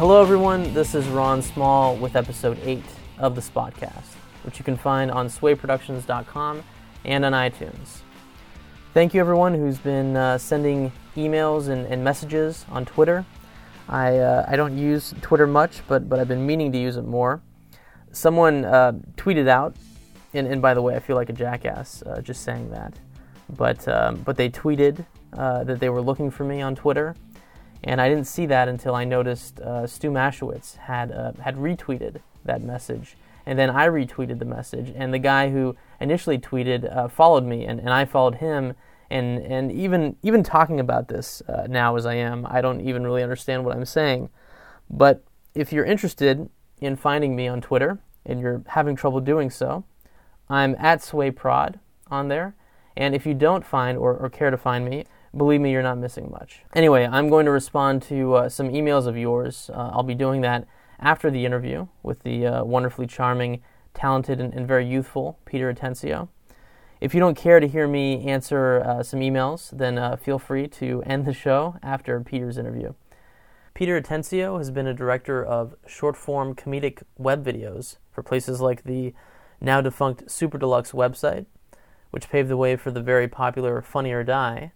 Hello, everyone. This is Ron Small with episode 8 of the Spotcast, which you can find on swayproductions.com and on iTunes. Thank you, everyone who's been uh, sending emails and, and, messages on Twitter. I, uh, I don't use Twitter much, but, but I've been meaning to use it more. Someone uh, tweeted out, and, and by the way, I feel like a jackass uh, just saying that, but, um, but they tweeted uh, that they were looking for me on Twitter and I didn't see that until I noticed uh, Stu Maschwitz had uh, had retweeted that message, and then I retweeted the message, and the guy who initially tweeted uh, followed me, and, and I followed him, and and even even talking about this uh, now as I am, I don't even really understand what I'm saying, but if you're interested in finding me on Twitter and you're having trouble doing so, I'm at SwayProd on there, and if you don't find or, or care to find me, believe me, you're not missing much. Anyway, I'm going to respond to uh, some emails of yours. Uh, I'll be doing that after the interview with the uh, wonderfully charming, talented, and, and, very youthful Peter Atencio. If you don't care to hear me answer uh, some emails, then uh, feel free to end the show after Peter's interview. Peter Atencio has been a director of short form comedic web videos for places like the now defunct Super Deluxe website, which paved the way for the very popular Funny or Die,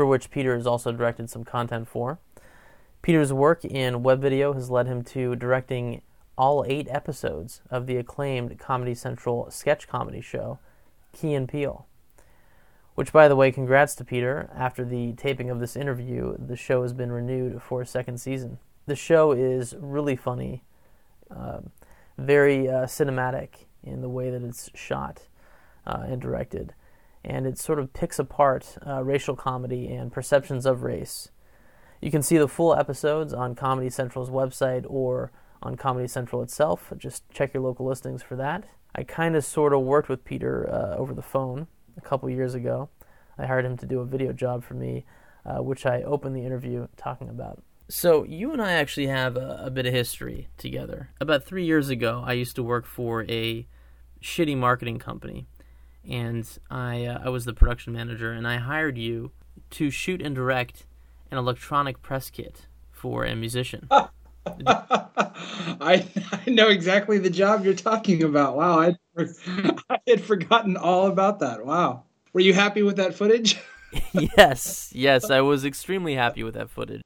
for which Peter has also directed some content for. Peter's work in web video has led him to directing all eight episodes of the acclaimed Comedy Central sketch comedy show, Key and Peele. Which, by the way, congrats to Peter. After the taping of this interview, the show has been renewed for a second season. The show is really funny, uh, very uh, cinematic in the way that it's shot uh, and directed and it sort of picks apart uh, racial comedy and perceptions of race. You can see the full episodes on Comedy Central's website or on Comedy Central itself. Just check your local listings for that. I kind of sort of worked with Peter uh, over the phone a couple years ago. I hired him to do a video job for me, uh, which I opened the interview talking about. So, you and I actually have a, a bit of history together. About three years ago, I used to work for a shitty marketing company and I uh, I was the production manager, and I hired you to shoot and direct an electronic press kit for a musician. I I know exactly the job you're talking about. Wow, I I had forgotten all about that. Wow, were you happy with that footage? yes, yes, I was extremely happy with that footage.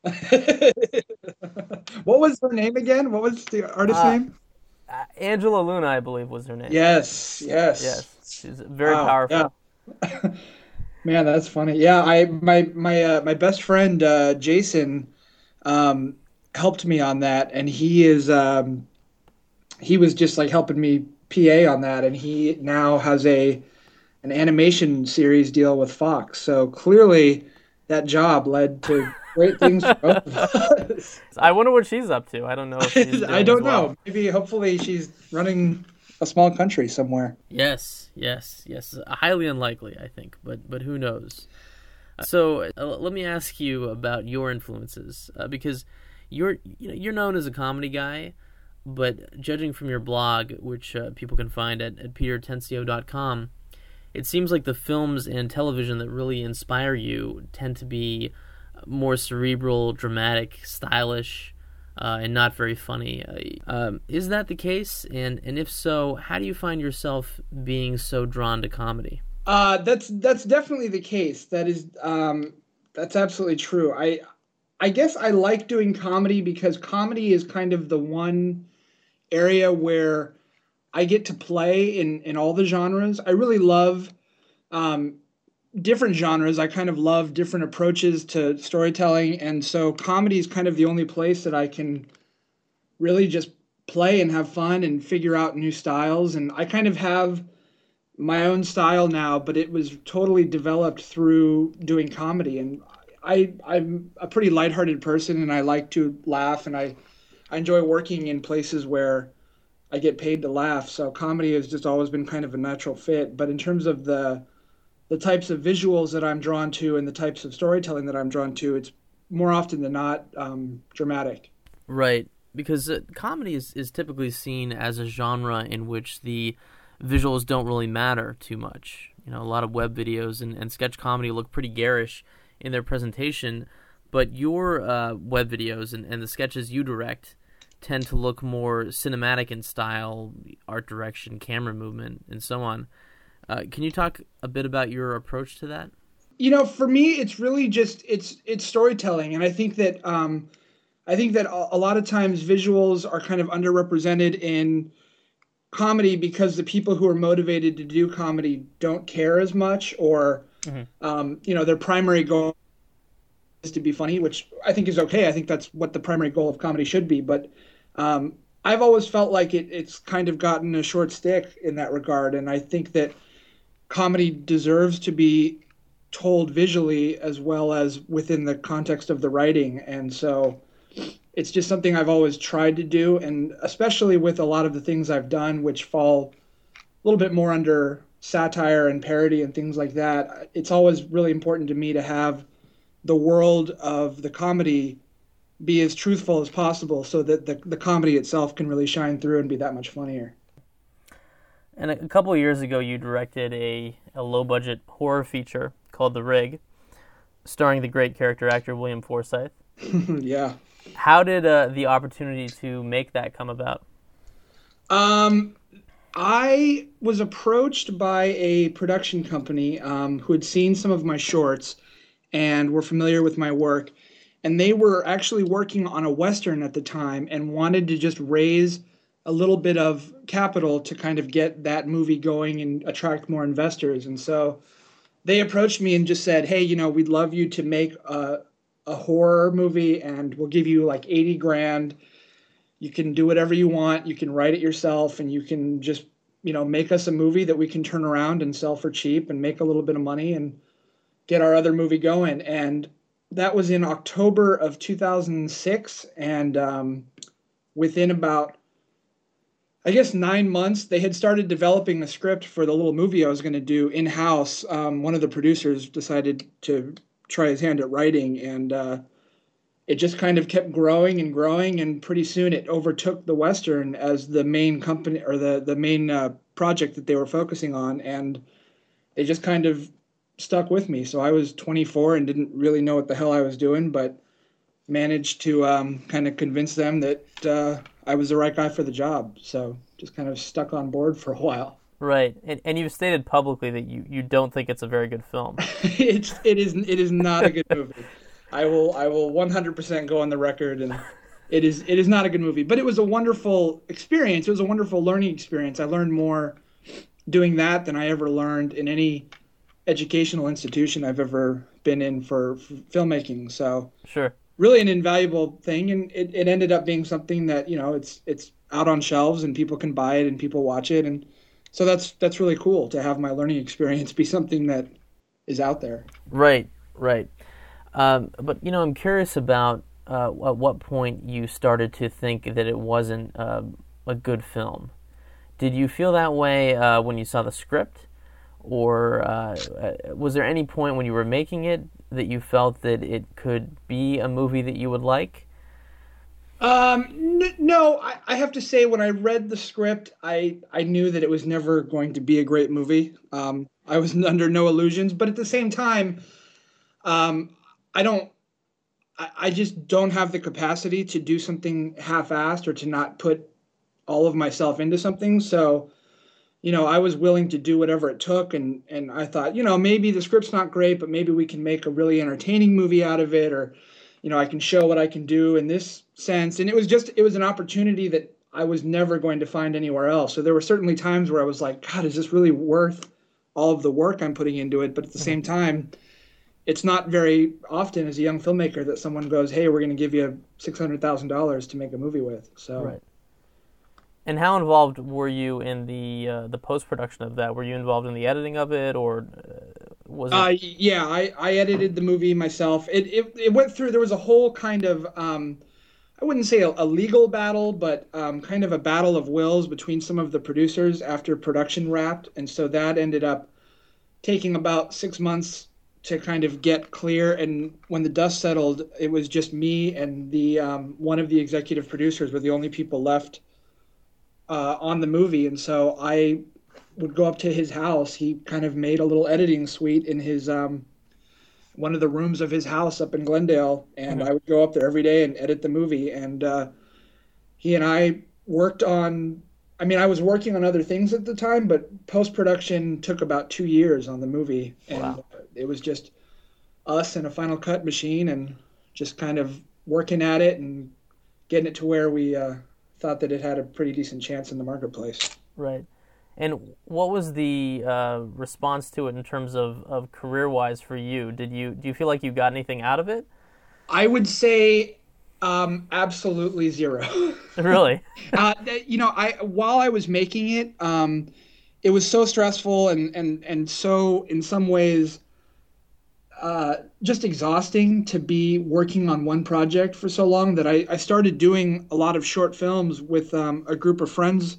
what was her name again? What was the artist uh, name? Uh, Angela Luna, I believe, was her name. Yes, yes, yes. She's very wow, powerful. Yeah. Man, that's funny. Yeah, I my my uh, my best friend uh, Jason um, helped me on that, and he is um, he was just like helping me PA on that, and he now has a an animation series deal with Fox. So clearly, that job led to great things for both of us. I wonder what she's up to. I don't know. I don't well. know. Maybe hopefully she's running a small country somewhere. Yes, yes, yes. Highly unlikely, I think, but but who knows? So uh, let me ask you about your influences, uh, because you're you know, you're known as a comedy guy, but judging from your blog, which uh, people can find at, at petertencio.com, it seems like the films and television that really inspire you tend to be more cerebral, dramatic, stylish, uh, and not very funny. Uh, um, is that the case? And and if so, how do you find yourself being so drawn to comedy? Uh, that's that's definitely the case. That is um, that's absolutely true. I I guess I like doing comedy because comedy is kind of the one area where I get to play in in all the genres. I really love um, different genres. I kind of love different approaches to storytelling, and so comedy is kind of the only place that I can really just play and have fun and figure out new styles. And I kind of have my own style now, but it was totally developed through doing comedy. And I I'm a pretty lighthearted person, and I like to laugh, and I I enjoy working in places where I get paid to laugh. So comedy has just always been kind of a natural fit. But in terms of the the types of visuals that I'm drawn to and the types of storytelling that I'm drawn to, it's more often than not um, dramatic. Right, because uh, comedy is, is typically seen as a genre in which the visuals don't really matter too much. You know, a lot of web videos and, and sketch comedy look pretty garish in their presentation, but your uh, web videos and, and the sketches you direct tend to look more cinematic in style, art direction, camera movement, and so on. Uh, can you talk a bit about your approach to that? You know, for me, it's really just it's it's storytelling, and I think that um, I think that a lot of times visuals are kind of underrepresented in comedy because the people who are motivated to do comedy don't care as much, or mm-hmm. um, you know, their primary goal is to be funny, which I think is okay. I think that's what the primary goal of comedy should be. But um, I've always felt like it, it's kind of gotten a short stick in that regard, and I think that comedy deserves to be told visually as well as within the context of the writing. And so it's just something I've always tried to do. And especially with a lot of the things I've done, which fall a little bit more under satire and parody and things like that, it's always really important to me to have the world of the comedy be as truthful as possible so that the, the comedy itself can really shine through and be that much funnier. And a couple of years ago, you directed a, a low budget horror feature called The Rig, starring the great character actor William Forsythe. yeah. How did uh, the opportunity to make that come about? Um, I was approached by a production company um, who had seen some of my shorts and were familiar with my work. And they were actually working on a Western at the time and wanted to just raise a little bit of capital to kind of get that movie going and attract more investors. And so they approached me and just said, "Hey, you know, we'd love you to make a, a horror movie, and we'll give you like eighty grand. You can do whatever you want. You can write it yourself, and you can just, you know, make us a movie that we can turn around and sell for cheap and make a little bit of money and get our other movie going." And that was in October of 2006, and um, within about I guess nine months, they had started developing the script for the little movie I was going to do in house. Um, one of the producers decided to try his hand at writing, and uh, it just kind of kept growing and growing. And pretty soon, it overtook the Western as the main company or the the main uh, project that they were focusing on, and they just kind of stuck with me. So I was 24 and didn't really know what the hell I was doing, but managed to um, kind of convince them that uh, I was the right guy for the job. So just kind of stuck on board for a while. Right, and, and you've stated publicly that you, you don't think it's a very good film. it's it is it is not a good movie. I will I will 100% go on the record and it is it is not a good movie, but it was a wonderful experience. It was a wonderful learning experience. I learned more doing that than I ever learned in any educational institution I've ever been in for, for filmmaking. So sure, really an invaluable thing, and it, it ended up being something that you know it's it's out on shelves and people can buy it and people watch it, and so that's that's really cool to have my learning experience be something that is out there. Right, right. Um, but you know, I'm curious about uh, at what point you started to think that it wasn't uh, a good film. Did you feel that way uh, when you saw the script, or uh, uh, was there any point when you were making it that you felt that it could be a movie that you would like? Um, n- no, I, I, have to say when I read the script, I I knew that it was never going to be a great movie. Um, I was under no illusions, but at the same time, um, I don't. I, I just don't have the capacity to do something half-assed or to not put all of myself into something. So you know, I was willing to do whatever it took, and and I thought, you know, maybe the script's not great, but maybe we can make a really entertaining movie out of it, or, you know, I can show what I can do in this sense. And it was just, it was an opportunity that I was never going to find anywhere else. So there were certainly times where I was like, God, is this really worth all of the work I'm putting into it? But at the same mm-hmm. time, it's not very often as a young filmmaker that someone goes, "Hey, we're going to give you six hundred thousand dollars to make a movie with." So. Right. And how involved were you in the uh, the post production of that? Were you involved in the editing of it, or uh, was it? Uh, yeah, I, I edited the movie myself. It, it it went through. There was a whole kind of um, I wouldn't say a, a legal battle, but um, kind of a battle of wills between some of the producers after production wrapped, and so that ended up taking about six months to kind of get clear. And when the dust settled, it was just me and the um, one of the executive producers were the only people left uh, on the movie, and so I would go up to his house. He kind of made a little editing suite in his um, one of the rooms of his house up in Glendale, and mm-hmm. I would go up there every day and edit the movie. And uh, he and I worked on. I mean, I was working on other things at the time, but post production took about two years on the movie, and wow. it was just us and a Final Cut machine, and just kind of working at it and getting it to where we uh, thought that it had a pretty decent chance in the marketplace. Right. And what was the uh, response to it in terms of, of career wise for you? Did you do you feel like you got anything out of it? I would say um, absolutely zero. really? uh, you know, I while I was making it, um, it was so stressful and and and so in some ways uh, just exhausting to be working on one project for so long that I, I started doing a lot of short films with um, a group of friends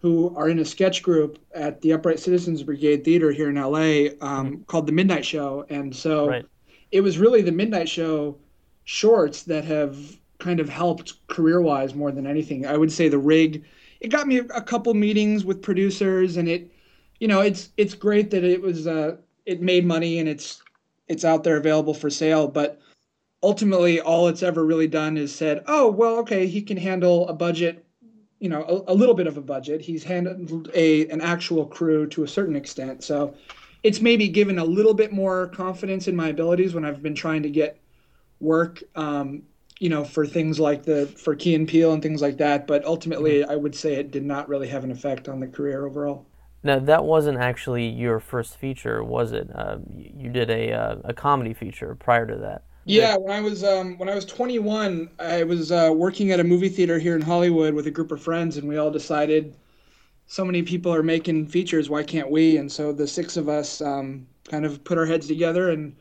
who are in a sketch group at the Upright Citizens Brigade Theater here in LA um, mm-hmm. called The Midnight Show. And so right. it was really the Midnight Show shorts that have kind of helped career wise more than anything. I would say the rig, it got me a couple meetings with producers and it, you know, it's, it's great that it was, uh, it made money and it's, it's out there available for sale, but ultimately all it's ever really done is said, oh, well, okay, he can handle a budget you know a, a, little bit of a budget. He's handled a an actual crew to a certain extent, so it's maybe given a little bit more confidence in my abilities when I've been trying to get work, um, you know, for things like the for Key and Peele and things like that. But ultimately, mm-hmm. I would say it did not really have an effect on the career overall. Now that wasn't actually your first feature, was it? Uh, you did a uh, a comedy feature prior to that. Yeah, when I was um, when I was 21, I was uh, working at a movie theater here in Hollywood with a group of friends, and we all decided so many people are making features, why can't we? And so the six of us um, kind of put our heads together and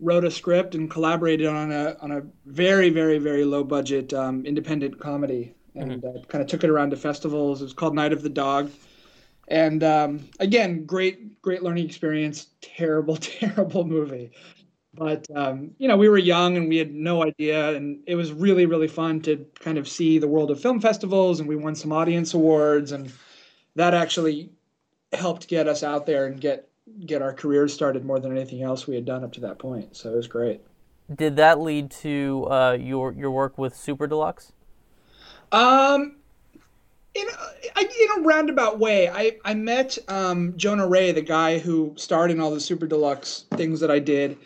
wrote a script and collaborated on a on a very very very low budget um, independent comedy, and mm-hmm. uh, kind of took it around to festivals. It was called Night of the Dog, and um, again, great great learning experience. Terrible terrible movie. But um, you know we were young and we had no idea. And it was really really fun to kind of see the world of film festivals. And we won some audience awards. And that actually helped get us out there and get get our careers started more than anything else we had done up to that point. So it was great. Did that lead to uh, your your work with super deluxe? Um in a, in a roundabout way, I, I met um, Jonah Ray, the guy who starred in all the Super Deluxe things that I did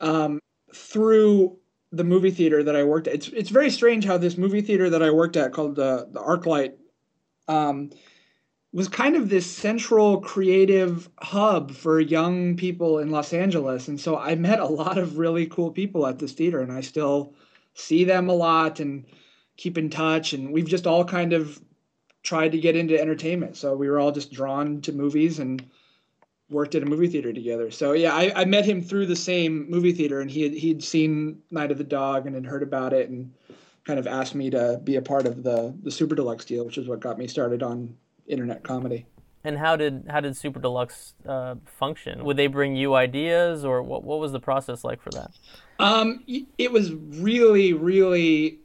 um, through the movie theater that I worked at. It's it's very strange how this movie theater that I worked at called the the ArcLight um, was kind of this central creative hub for young people in Los Angeles, and so I met a lot of really cool people at this theater, and I still see them a lot and keep in touch, and we've just all kind of tried to get into entertainment. So we were all just drawn to movies and worked at a movie theater together. So yeah, I, I met him through the same movie theater, and he had, he'd seen Night of the Dog and had heard about it, and kind of asked me to be a part of the the Super Deluxe deal, which is what got me started on internet comedy. And how did how did Super Deluxe uh, function? Would they bring you ideas, or what what was the process like for that? Um, it was really really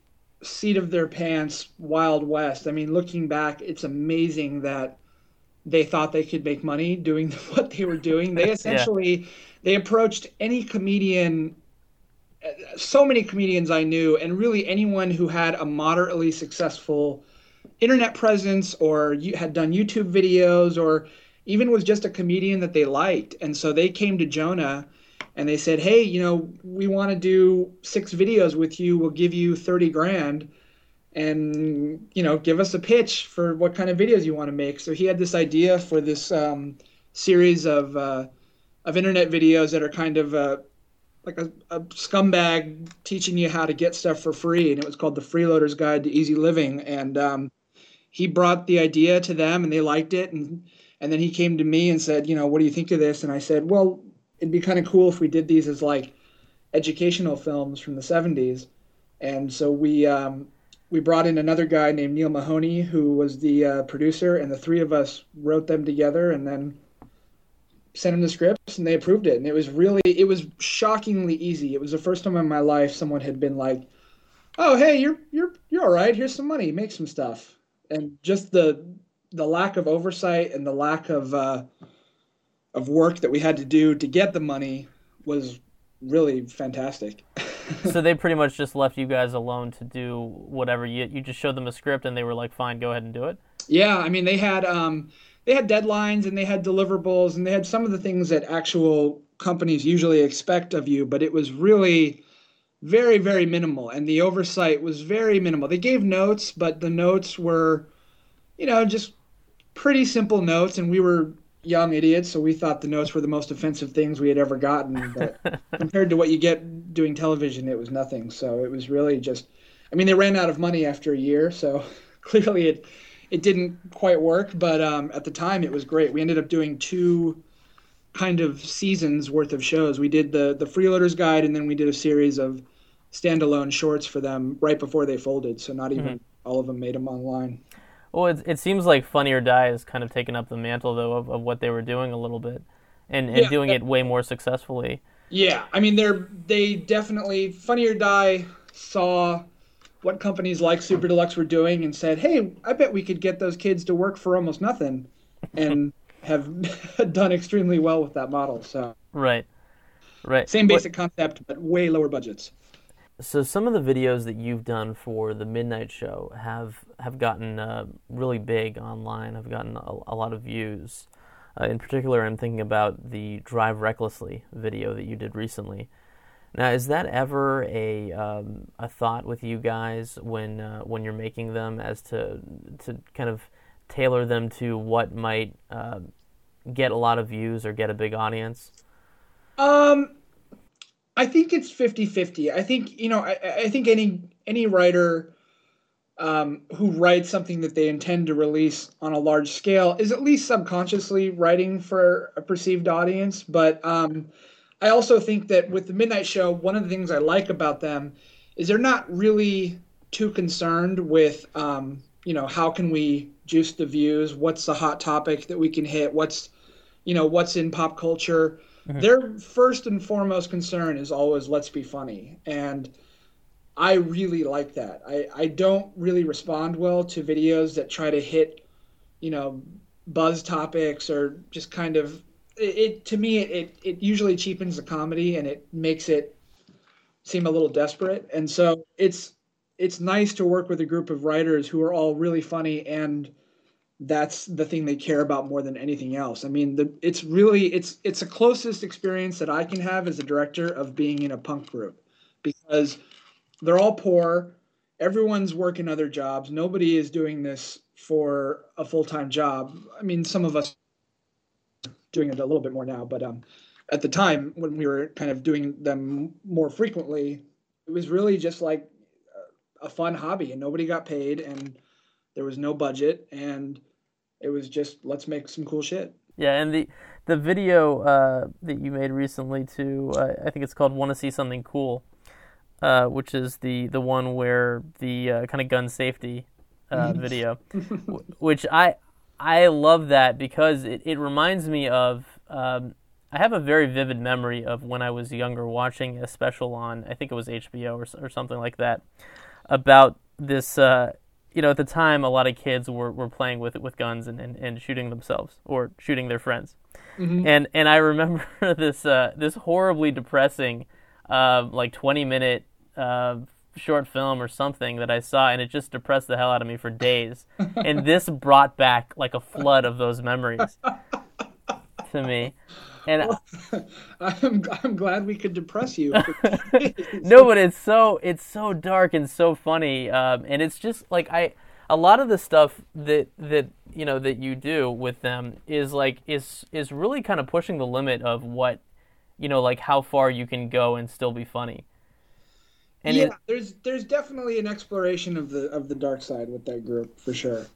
seat of their pants, Wild West. I mean, looking back, it's amazing that they thought they could make money doing what they were doing. They essentially yeah. they approached any comedian so many comedians I knew and really anyone who had a moderately successful internet presence or you had done YouTube videos or even was just a comedian that they liked. And so they came to Jonah and they said, "Hey, you know, we want to do six videos with you. We'll give you 30 grand." and you know give us a pitch for what kind of videos you want to make so he had this idea for this um, series of uh, of internet videos that are kind of uh, like a, a, scumbag teaching you how to get stuff for free and it was called the freeloader's guide to easy living and um, he brought the idea to them and they liked it and and then he came to me and said you know what do you think of this and i said well it'd be kind of cool if we did these as like educational films from the 70s and so we um, we brought in another guy named Neil Mahoney, who was the uh, producer, and the three of us wrote them together and then sent them the scripts, and they approved it. And it was really, it was shockingly easy. It was the first time in my life someone had been like, "Oh, hey, you're you're you're all right. Here's some money. Make some stuff." And just the the lack of oversight and the lack of uh, of work that we had to do to get the money was really fantastic. so they pretty much just left you guys alone to do whatever you you just showed them a script and they were like, "Fine, go ahead and do it." Yeah, I mean they had um, they had deadlines and they had deliverables and they had some of the things that actual companies usually expect of you, but it was really very very minimal and the oversight was very minimal. They gave notes, but the notes were you know just pretty simple notes and we were young idiots, so we thought the notes were the most offensive things we had ever gotten. But compared to what you get doing television, it was nothing. So it was really just, I mean, they ran out of money after a year, so clearly it it didn't quite work. But um, at the time, it was great. We ended up doing two kind of seasons worth of shows. We did the the Freeloaders Guide, and then we did a series of standalone shorts for them right before they folded. So not even mm-hmm. all of them made them online. Well, it, it seems like Funny or Die has kind of taken up the mantle, though, of, of what they were doing a little bit, and, and yeah, doing it way more successfully. Yeah, I mean, they're they definitely Funny or Die saw what companies like Super Deluxe were doing and said, "Hey, I bet we could get those kids to work for almost nothing," and have done extremely well with that model. So right, right, same basic what, concept, but way lower budgets. So some of the videos that you've done for the Midnight Show have have gotten uh, really big online. Have gotten a, a lot of views. Uh, in particular, I'm thinking about the Drive Recklessly video that you did recently. Now, is that ever a um, a thought with you guys when uh, when you're making them as to to kind of tailor them to what might uh, get a lot of views or get a big audience? Um, I think it's 50-50. I think you know I, I think any any writer um, who writes something that they intend to release on a large scale is at least subconsciously writing for a perceived audience. But um, I also think that with the Midnight Show, one of the things I like about them is they're not really too concerned with um, you know how can we juice the views, what's the hot topic that we can hit, what's you know what's in pop culture Mm-hmm. Their first and foremost concern is always let's be funny. And I really like that. I, I don't really respond well to videos that try to hit, you know, buzz topics or just kind of it, it to me it, it usually cheapens the comedy and it makes it seem a little desperate. And so it's it's nice to work with a group of writers who are all really funny and that's the thing they care about more than anything else. I mean, the, it's really it's it's the closest experience that I can have as a director of being in a punk group because they're all poor. Everyone's working other jobs. Nobody is doing this for a full time job. I mean, some of us doing it a little bit more now, but um, at the time when we were kind of doing them more frequently, it was really just like a fun hobby, and nobody got paid, and there was no budget, and it was just let's make some cool shit. Yeah, and the the video uh, that you made recently too, uh, I think it's called "Want to See Something Cool," uh, which is the the one where the uh, kind of gun safety uh, video, which I I love that because it, it reminds me of. Um, I have a very vivid memory of when I was younger watching a special on I think it was HBO or, or something like that about this uh, you know, at the time, a lot of kids were, were playing with with guns and, and, and shooting themselves or shooting their friends. Mm-hmm. And and I remember this uh, this horribly depressing, uh, like twenty minute uh, short film or something that I saw, and it just depressed the hell out of me for days. and this brought back like a flood of those memories to me. And I'm I'm glad we could depress you. no, but it's so it's so dark and so funny, um, and it's just like I a lot of the stuff that that you know that you do with them is like is is really kind of pushing the limit of what you know like how far you can go and still be funny. And yeah, it, there's there's definitely an exploration of the of the dark side with that group for sure.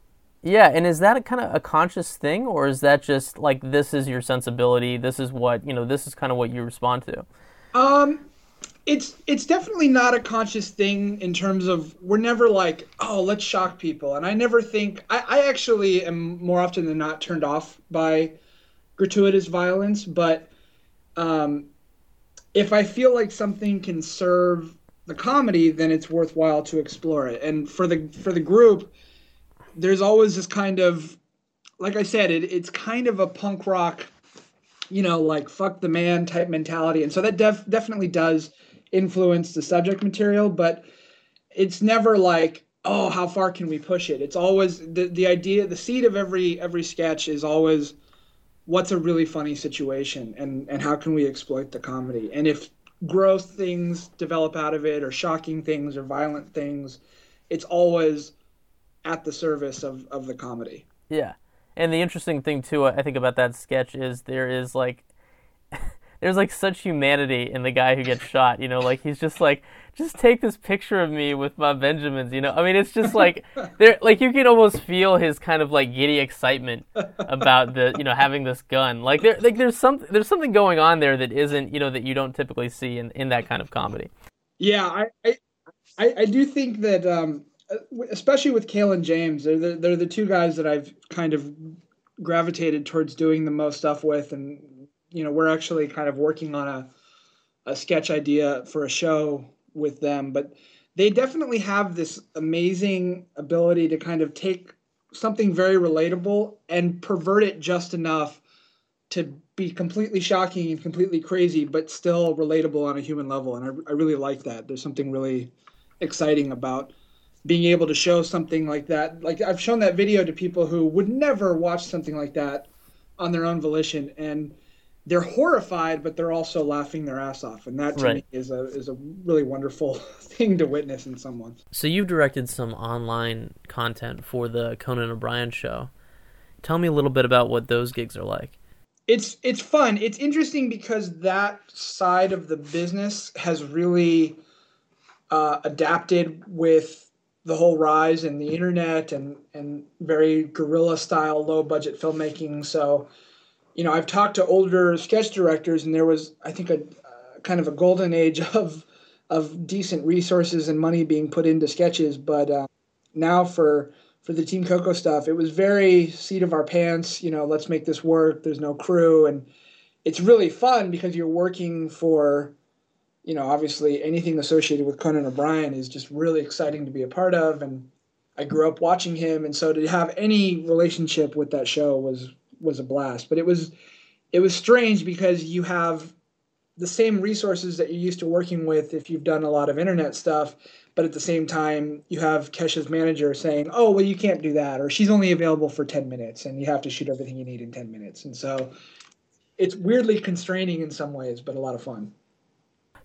Yeah, and is that a kind of a conscious thing, or is that just like this is your sensibility? This is what you know. This is kind of what you respond to. Um, it's it's definitely not a conscious thing in terms of we're never like oh let's shock people, and I never think I, I actually am more often than not turned off by gratuitous violence, but um, if I feel like something can serve the comedy, then it's worthwhile to explore it. And for the for the group there's always this kind of like I said, it, it's kind of a punk rock, you know, like fuck the man type mentality. And so that def- definitely does influence the subject material, but it's never like oh how far can we push it it's always the, the idea the seed of every every sketch is always what's a really funny situation and and how can we exploit the comedy and if gross things develop out of it or shocking things or violent things it's always at the service of of the comedy yeah and the interesting thing too i think about that sketch is there is like there's like such humanity in the guy who gets shot. You know, like he's just like, just take this picture of me with my Benjamins. You know, I mean, it's just like there, like you can almost feel his kind of like giddy excitement about the, you know, having this gun. Like there, like there's some, there's something going on there that isn't, you know, that you don't typically see in in that kind of comedy. Yeah, I, I, I do think that, um, especially with Kale and James, they're the, they're the two guys that I've kind of gravitated towards doing the most stuff with and you know, we're actually kind of working on a a sketch idea for a show with them, but they definitely have this amazing ability to kind of take something very relatable and pervert it just enough to be completely shocking and completely crazy, but still relatable on a human level. And I, I really like that. There's something really exciting about being able to show something like that. Like I've shown that video to people who would never watch something like that on their own volition. And they're horrified, but they're also laughing their ass off, and that to right. me is a is a really wonderful thing to witness in someone. So you've directed some online content for the Conan O'Brien show. Tell me a little bit about what those gigs are like. It's it's fun. It's interesting because that side of the business has really uh, adapted with the whole rise in the internet and and very guerrilla style, low budget filmmaking. So you know, I've talked to older sketch directors, and there was, I think, a uh, kind of a golden age of of decent resources and money being put into sketches. But uh, now for for the Team Coco stuff, it was very seat of our pants. You know, let's make this work. There's no crew, and it's really fun because you're working for, you know, obviously anything associated with Conan O'Brien is just really exciting to be a part of, and I grew up watching him, and so to have any relationship with that show was was a blast. But it was it was strange because you have the same resources that you're used to working with if you've done a lot of internet stuff, but at the same time you have Kesha's manager saying, "Oh, well, you can't do that," or "She's only available for ten minutes, and you have to shoot everything you need in ten minutes." And so it's weirdly constraining in some ways, but a lot of fun.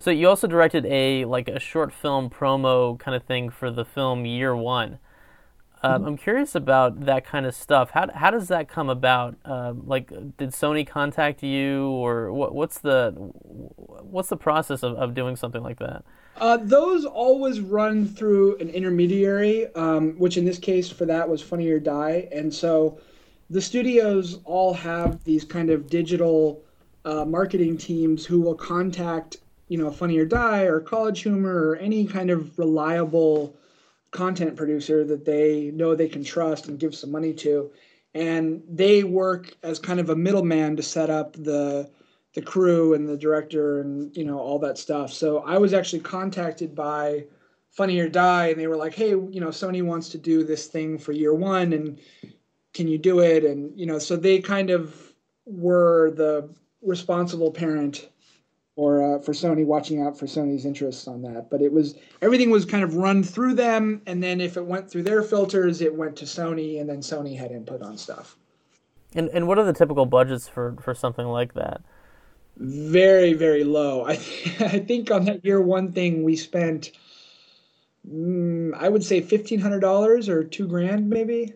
So you also directed a like a short film promo kind of thing for the film Year One. Um, mm-hmm. I'm curious about that kind of stuff. How how does that come about? Uh, like, did Sony contact you, or what, what's the what's the process of, of doing something like that? Uh, those always run through an intermediary, um, which in this case for that was Funny or Die, and so the studios all have these kind of digital uh, marketing teams who will contact you know Funny or Die or College Humor or any kind of reliable content producer that they know they can trust and give some money to. And they work as kind of a middleman to set up the the crew and the director and you know all that stuff. So i was actually contacted by funny or die and they were like hey you know sony wants to do this thing for year one and can you do it? And you know so they kind of were the responsible parent or uh, for Sony watching out for Sony's interests on that. But it was everything was kind of run through them, and then if it went through their filters, it went to Sony, and then Sony had input on stuff. And and what are the typical budgets for for something like that? Very very low. I I think on that year one thing we spent. Mm, I would say fifteen hundred dollars or two grand maybe.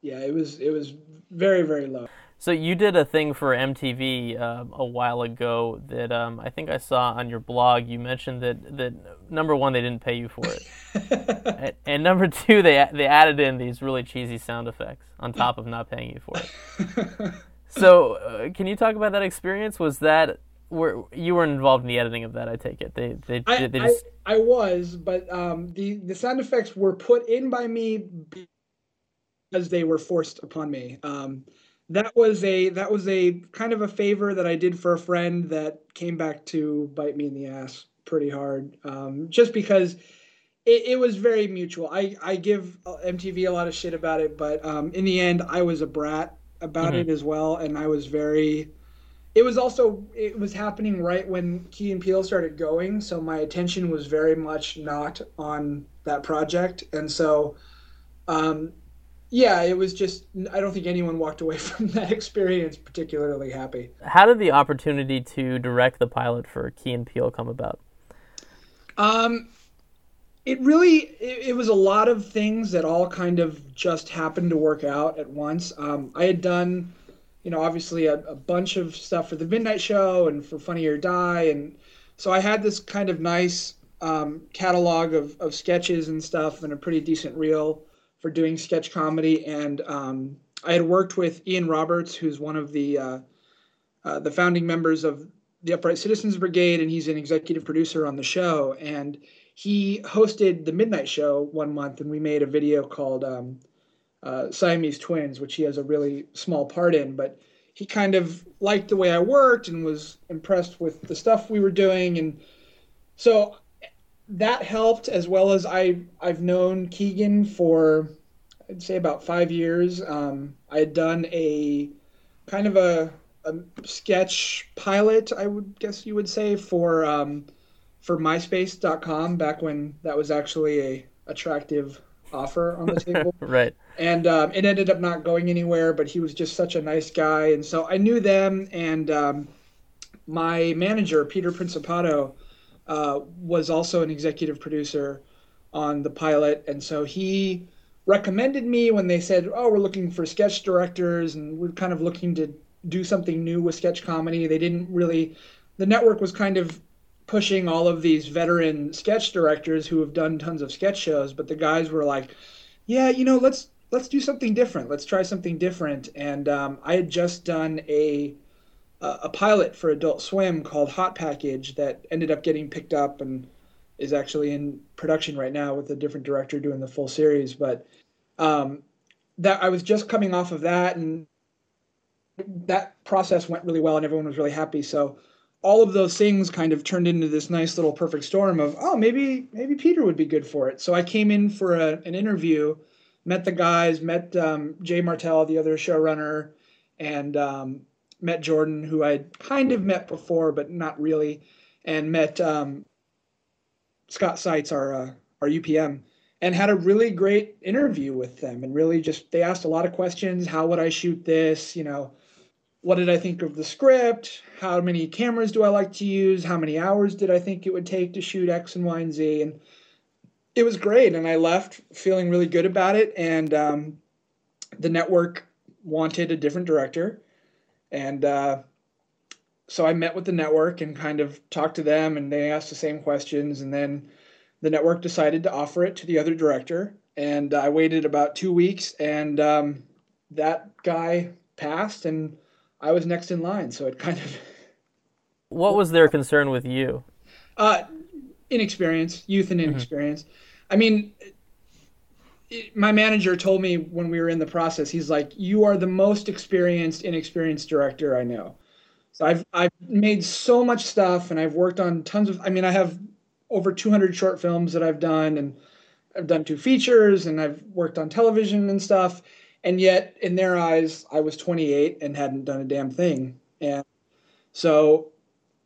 Yeah, it was it was very very low. So you did a thing for MTV uh, a while ago that um, I think I saw on your blog. You mentioned that that number one they didn't pay you for it, and, and, number two they they added in these really cheesy sound effects on top of not paying you for it. so uh, can you talk about that experience? Was that where you were involved in the editing of that? I take it they they, I, they just I, I was, but um, the the sound effects were put in by me because they were forced upon me. Um, that was a that was a kind of a favor that I did for a friend that came back to bite me in the ass pretty hard. Um, just because it, it, was very mutual. I I give MTV a lot of shit about it, but um, in the end, I was a brat about mm-hmm. it as well, and I was very it was also it was happening right when Key and Peele started going, so my attention was very much not on that project, and so, um, yeah, it was just I don't think anyone walked away from that experience particularly happy. How did the opportunity to direct the pilot for Key and Peele come about? Um, it really it, it was a lot of things that all kind of just happened to work out at once. Um, I had done you know, obviously a, a, bunch of stuff for the Midnight Show and for Funny or Die, and so I had this kind of nice um, catalog of, of sketches and stuff, and a pretty decent reel for doing sketch comedy. And um, I had worked with Ian Roberts, who's one of the uh, uh, the founding members of the Upright Citizens Brigade, and he's an executive producer on the show. And he hosted the Midnight Show one month, and we made a video called. Um, uh, Siamese Twins, which he has a really small part in, but he kind of liked the way I worked and was impressed with the stuff we were doing, and so that helped as well as I I've known Keegan for I'd say about five years. Um, I had done a kind of a, a, sketch pilot, I would guess you would say, for um, for MySpace.com back when that was actually a attractive offer on the table. right. And um, it ended up not going anywhere, but he was just such a nice guy. And so I knew them. And um, my manager, Peter Principato, uh, was also an executive producer on the pilot. And so he recommended me when they said, Oh, we're looking for sketch directors and we're kind of looking to do something new with sketch comedy. They didn't really, the network was kind of pushing all of these veteran sketch directors who have done tons of sketch shows, but the guys were like, "Yeah, you know, let's let's do something different. Let's try something different." And um, I had just done a a pilot for Adult Swim called Hot Package that ended up getting picked up and is actually in production right now with a different director doing the full series. But um, that I was just coming off of that, and that process went really well, and everyone was really happy. So all of those things kind of turned into this nice little perfect storm of oh maybe maybe Peter would be good for it. So I came in for a, an interview, met the guys, met um, Jay Martel, the other showrunner, and um, met Jordan, who I'd kind of met before but not really, and met um, Scott Seitz, our uh, our UPM, and had a really great interview with them. And really just they asked a lot of questions. How would I shoot this? You know what did I think of the script? How many cameras do I like to use? How many hours did I think it would take to shoot X and Y and Z? And it was great. And I left feeling really good about it. And um, the network wanted a different director. And uh, so I met with the network and kind of talked to them, and they asked the same questions. And then the network decided to offer it to the other director. And I waited about two weeks, and um, that guy passed. And I was next in line, so it kind of. What was their concern with you? Uh, inexperience, youth and mm-hmm. inexperience. Mm-hmm. I mean, my manager told me when we were in the process, he's like, "You are the most experienced, inexperienced director I know." So I've I've made so much stuff, and I've worked on tons of. I mean, I have over 200 short films that I've done, and I've done two features, and I've worked on television and stuff and yet in their eyes i was 28 and hadn't done a damn thing and so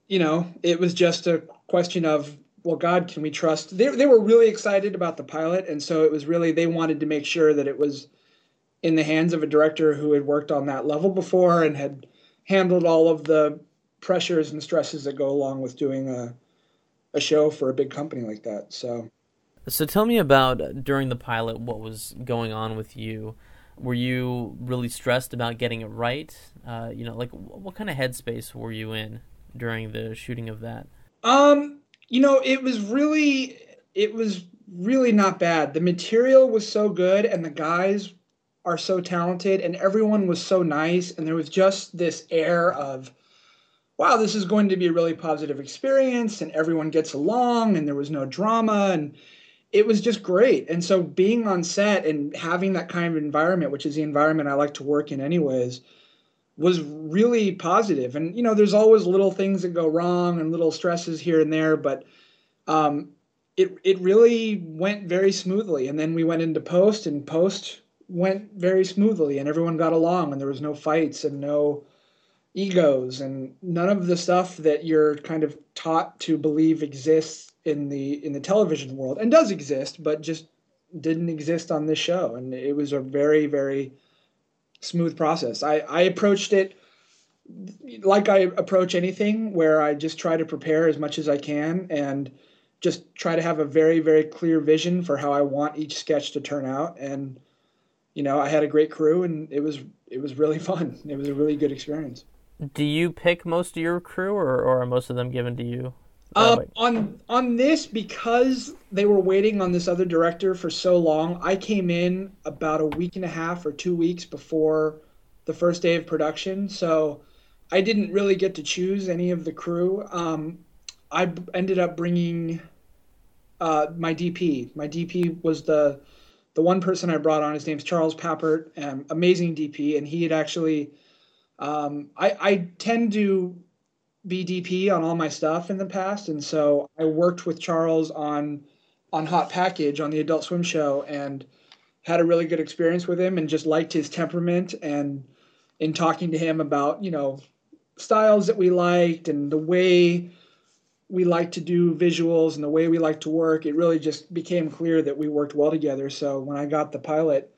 you know it was just a question of well god can we trust they, they were really excited about the pilot and so it was really they wanted to make sure that it was in the hands of a director who had worked on that level before and had handled all of the pressures and stresses that go along with doing a, a show for a big company like that so so tell me about during the pilot what was going on with you were you really stressed about getting it right? Uh, you know, like what kind of headspace were you in during the shooting of that? Um, you know, it was really, it was really not bad. The material was so good, and the guys are so talented, and everyone was so nice, and there was just this air of, wow, this is going to be a really positive experience, and everyone gets along, and there was no drama, and it was just great. And so being on set and having that kind of environment, which is the environment I like to work in anyways, was really positive. And you know, there's always little things that go wrong and little stresses here and there, but um, it it really went very smoothly. And then we went into post, and post went very smoothly, and everyone got along, and there was no fights and no egos and none of the stuff that you're kind of taught to believe exists in the in the television world and does exist but just didn't exist on this show and it was a very very smooth process. I i approached it like i approach anything where i just try to prepare as much as i can and just try to have a very very clear vision for how i want each sketch to turn out. And you know i had a great crew and it was it was really fun. It was a really good experience. Do you pick most of your crew, or, or are most of them given to you? Uh, on on this, because they were waiting on this other director for so long, I came in about a week and a half or two weeks before the first day of production, so I didn't really get to choose any of the crew. Um, I ended up bringing uh, my DP. My DP was the the one person I brought on. His name's Charles Papert, um, amazing DP, and he had actually um, I, I tend to be DP on all my stuff in the past, and so I worked with Charles on on Hot Package on the Adult Swim show, and had a really good experience with him, and just liked his temperament, and in talking to him about you know styles that we liked and the way we like to do visuals and the way we like to work, it really just became clear that we worked well together. So when I got the pilot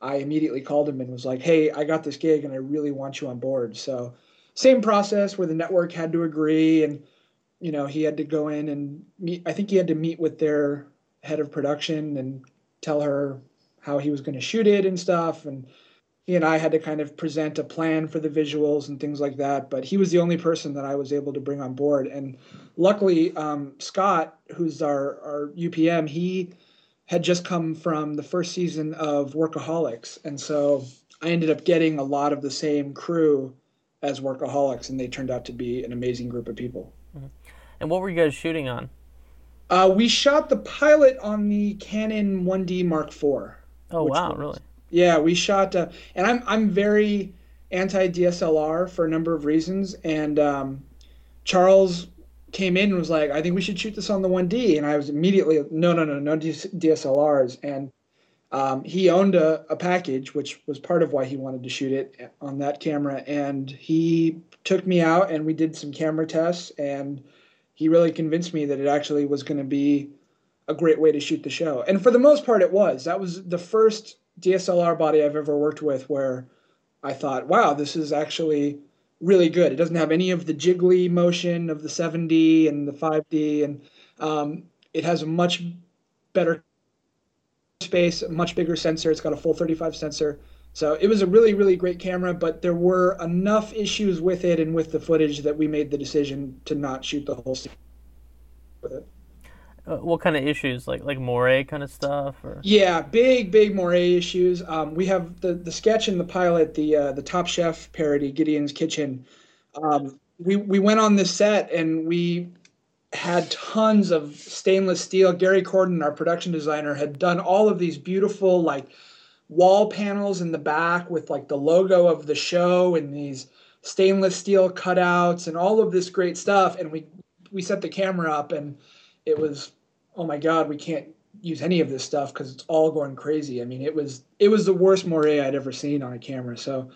I immediately called him and was like, "Hey, I got this gig and I really want you on board." So, same process where the network had to agree and you know, he had to go in and meet I think he had to meet with their head of production and tell her how he was going to shoot it and stuff and he and I had to kind of present a plan for the visuals and things like that. But he was the only person that I was able to bring on board. And luckily, um, Scott, who's our, our UPM, he had just come from the first season of Workaholics, and so I ended up getting a lot of the same crew as Workaholics, and they turned out to be an amazing group of people. Mm-hmm. And what were you guys shooting on? Uh, we shot the pilot on the Canon 1D Mark IV. Oh wow, was, really? Yeah, we shot, uh, and I'm I'm very anti DSLR for a number of reasons, and um, Charles came in and was like, I think we should shoot this on the 1D. And I was immediately, no, no, no, no DSLRs. And um, he owned a, a, package, which was part of why he wanted to shoot it on that camera. And he took me out and we did some camera tests. And he really convinced me that it actually was going to be a great way to shoot the show. And for the most part, it was. That was the first DSLR body I've ever worked with where I thought, wow, this is actually really good. It doesn't have any of the jiggly motion of the 7D and the 5D, and um, it has a much better space, a much bigger sensor. It's got a full 35 sensor. So it was a really, really great camera, but there were enough issues with it and with the footage that we made the decision to not shoot the whole scene with it. Uh, what kind of issues like like moire kind of stuff or yeah big big moire issues um, we have the the sketch in the pilot the uh, the top chef parody gideon's kitchen um, we we went on this set and we had tons of stainless steel. Gary corden our production designer had done all of these beautiful like wall panels in the back with like the logo of the show and these stainless steel cutouts and all of this great stuff. And we we set the camera up and it was oh my god we can't use any of this stuff because it's all going crazy. I mean it was it was the worst moire i'd ever seen on a camera. So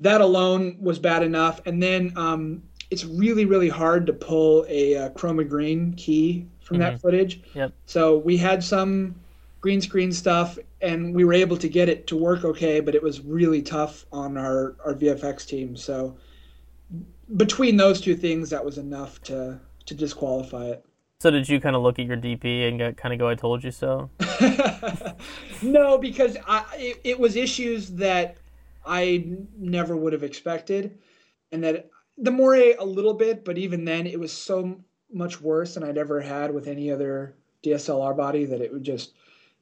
that alone was bad enough. And then um, it's really really hard to pull a uh, chroma green key from mm-hmm. that footage yep. so we had some green screen stuff and we were able to get it to work okay but it was really tough on our our vfx team so between those two things that was enough to to disqualify it so did you kind of look at your DP and get, kind of go, "I told you so"? no, because I, it, it, was issues that I never would have expected, and that the moire a little bit, but even then, it was so much worse than I'd ever had with any other DSLR body that it would just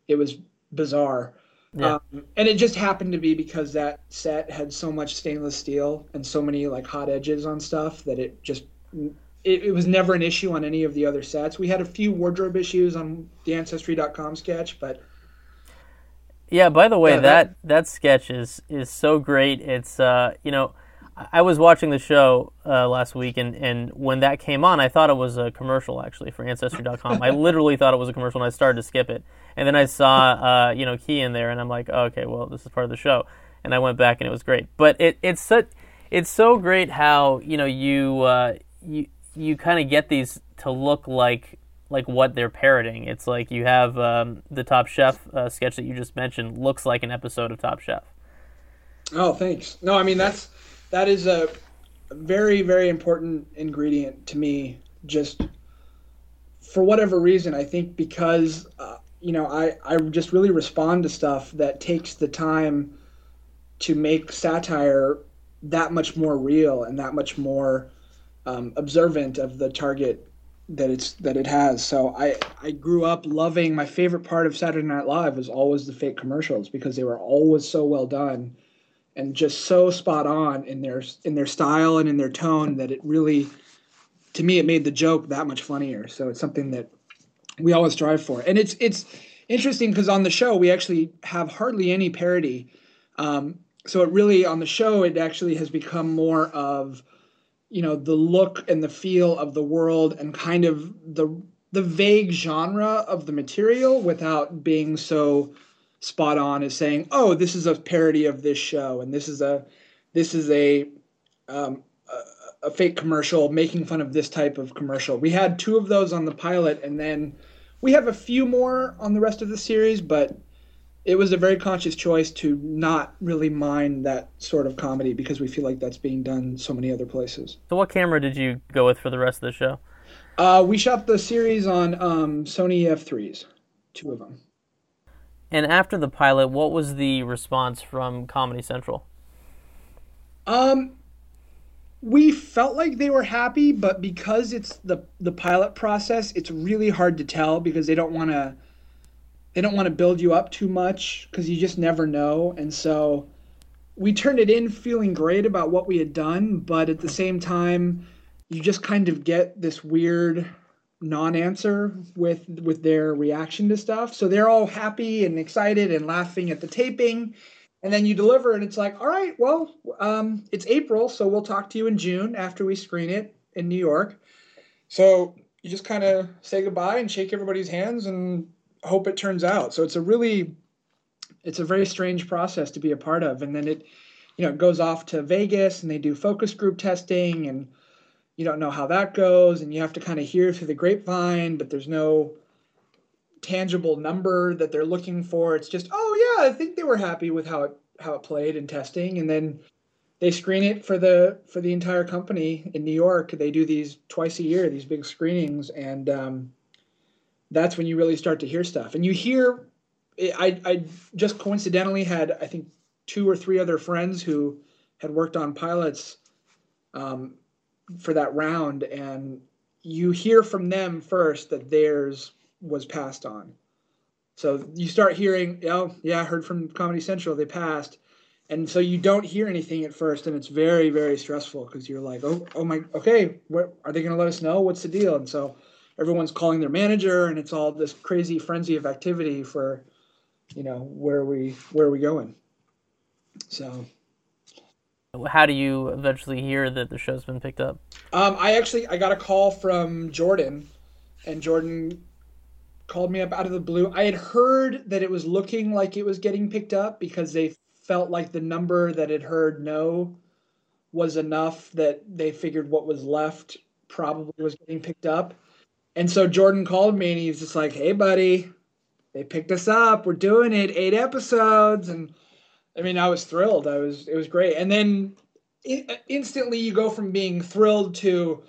it was bizarre. Yeah. Um, and it just happened to be because that set had so much stainless steel and so many like hot edges on stuff that it just it, it, was never an issue on any of the other sets. We had a few wardrobe issues on the Ancestry.com sketch, but yeah. By the way, yeah, that, that that sketch is is so great. It's uh, you know, I was watching the show uh, last week, and, and when that came on, I thought it was a commercial actually for Ancestry.com. I literally thought it was a commercial, and I started to skip it. And then I saw uh, you know Key in there, and I'm like, oh, okay, well, this is part of the show. And I went back, and it was great. But it it's such it's so great how you know you uh, you you kind of get these to look like like what they're parroting. It's like you have um, the Top Chef uh, sketch that you just mentioned looks like an episode of Top Chef. Oh, thanks. No, I mean that's that is a very very important ingredient to me. Just for whatever reason, I think because uh, you know I I just really respond to stuff that takes the time to make satire that much more real and that much more um, observant of the target that it's that it has. So I I grew up loving my favorite part of Saturday Night Live was always the fake commercials because they were always so well done and just so spot on in their in their style and in their tone that it really to me it made the joke that much funnier. So it's something that we always strive for. And it's it's interesting because on the show we actually have hardly any parody. Um, so it really on the show it actually has become more of you know the look and the feel of the world and kind of the the vague genre of the material without being so spot on as saying oh this is a parody of this show and this is a this is a um, a, a fake commercial making fun of this type of commercial we had two of those on the pilot and then we have a few more on the rest of the series but it was a very conscious choice to not really mind that sort of comedy because we feel like that's being done so many other places. So, what camera did you go with for the rest of the show? Uh, we shot the series on um, Sony F3s, two of them. And after the pilot, what was the response from Comedy Central? Um, we felt like they were happy, but because it's the the pilot process, it's really hard to tell because they don't want to they don't want to build you up too much because you just never know. And so we turned it in feeling great about what we had done, but at the same time, you just kind of get this weird non-answer with with their reaction to stuff. So they're all happy and excited and laughing at the taping, and then you deliver, and it's like, all right, well, um, it's April, so we'll talk to you in June after we screen it in New York. So you just kind of say goodbye and shake everybody's hands and hope it turns out. So it's a really it's a very strange process to be a part of. And then it you know it goes off to Vegas and they do focus group testing and you don't know how that goes and you have to kind of hear through the grapevine, but there's no tangible number that they're looking for. It's just, oh yeah, I think they were happy with how it how it played in testing and then they screen it for the for the entire company in New York. They do these twice a year, these big screenings, and um, that's when you really start to hear stuff. And you hear, I, I just coincidentally had, I think, two or three other friends who had worked on pilots um, for that round. And you hear from them first that theirs was passed on. So you start hearing, oh, yeah, I heard from Comedy Central, they passed. And so you don't hear anything at first, and it's very, very stressful because you're like, oh, oh my, okay, what are they going to let us know? What's the deal? And so everyone's calling their manager and it's all this crazy frenzy of activity for you know where we where are we going so how do you eventually hear that the show's been picked up um, i actually i got a call from jordan and jordan called me up out of the blue i had heard that it was looking like it was getting picked up because they felt like the number that had heard no was enough that they figured what was left probably was getting picked up and so Jordan called me and he was just like, "Hey, buddy, they picked us up. We're doing it. Eight episodes." And I mean, I was thrilled. I was it was great. And then instantly you go from being thrilled to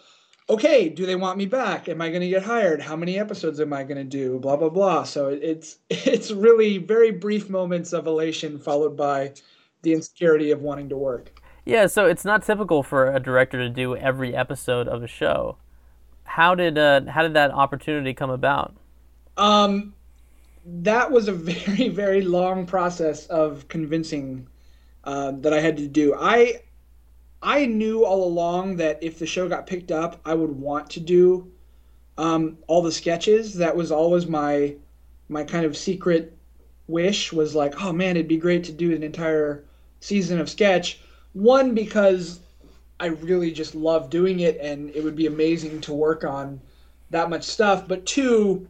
okay, do they want me back? Am I going to get hired? How many episodes am I going to do? Blah blah blah. So it's it's really very brief moments of elation followed by the insecurity of wanting to work. Yeah, so it's not typical for a director to do every episode of a show how did uh, how did that opportunity come about? Um, that was a very very long process of convincing uh, that I had to do. I I knew all along that if the show got picked up, I would want to do um, all the sketches. That was always my my kind of secret wish was like, oh man, it'd be great to do an entire season of sketch. One because I really just love doing it, and it would be amazing to work on that much stuff. But two,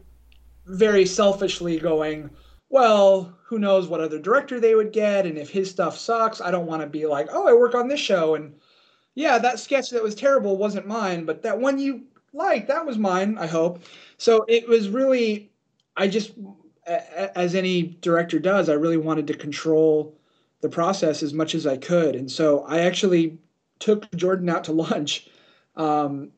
very selfishly going, well, who knows what other director they would get, and if his stuff sucks, I don't want to be like, oh, I work on this show, and yeah, that sketch that was terrible wasn't mine, but that one you liked, that was mine, I hope. So it was really, I just, as any director does, I really wanted to control the process as much as I could. And so I actually took Jordan out to lunch. Um,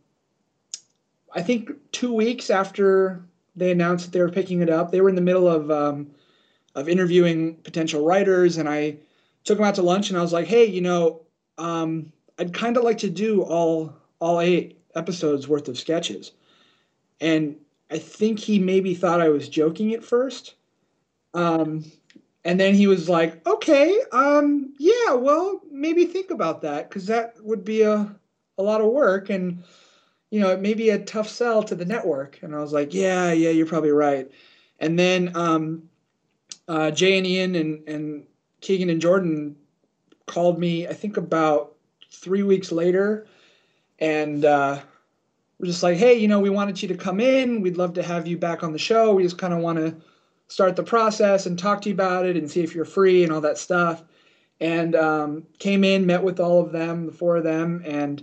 I think two weeks after they announced that they were picking it up, they were in the middle of um, of interviewing potential writers, and I took him out to lunch, and I was like, "Hey, you know, um, I'd kind of like to do all all eight episodes worth of sketches," and I think he maybe thought I was joking at first. Um, and then he was like, "Okay, um, yeah, well, maybe think about that because that would be a a lot of work, and you know, it may be a tough sell to the network." And I was like, "Yeah, yeah, you're probably right." And then um, uh, Jay and Ian and, and Keegan and Jordan called me, I think about three weeks later, and uh, we're just like, hey, you know, we wanted you to come in. We'd love to have you back on the show. We just kind of want to start the process and talk to you about it and see if you're free and all that stuff. And um, came in, met with all of them, the four of them, and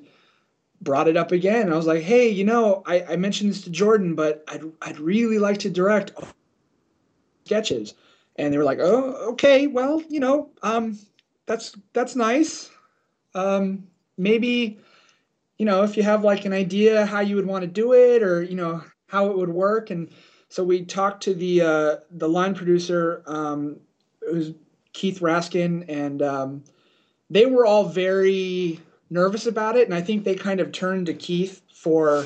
brought it up again. I was like, hey, you know, I, I mentioned this to Jordan, but I'd, I'd really like to direct sketches and they were like, "Oh, okay, well, you know, um, that's that's nice. Um, maybe, you know, if you have like an idea how you would want to do it, or you know how it would work." And so we talked to the uh, the line producer, um, it was Keith Raskin, and um, they were all very nervous about it, and I think they kind of turned to Keith for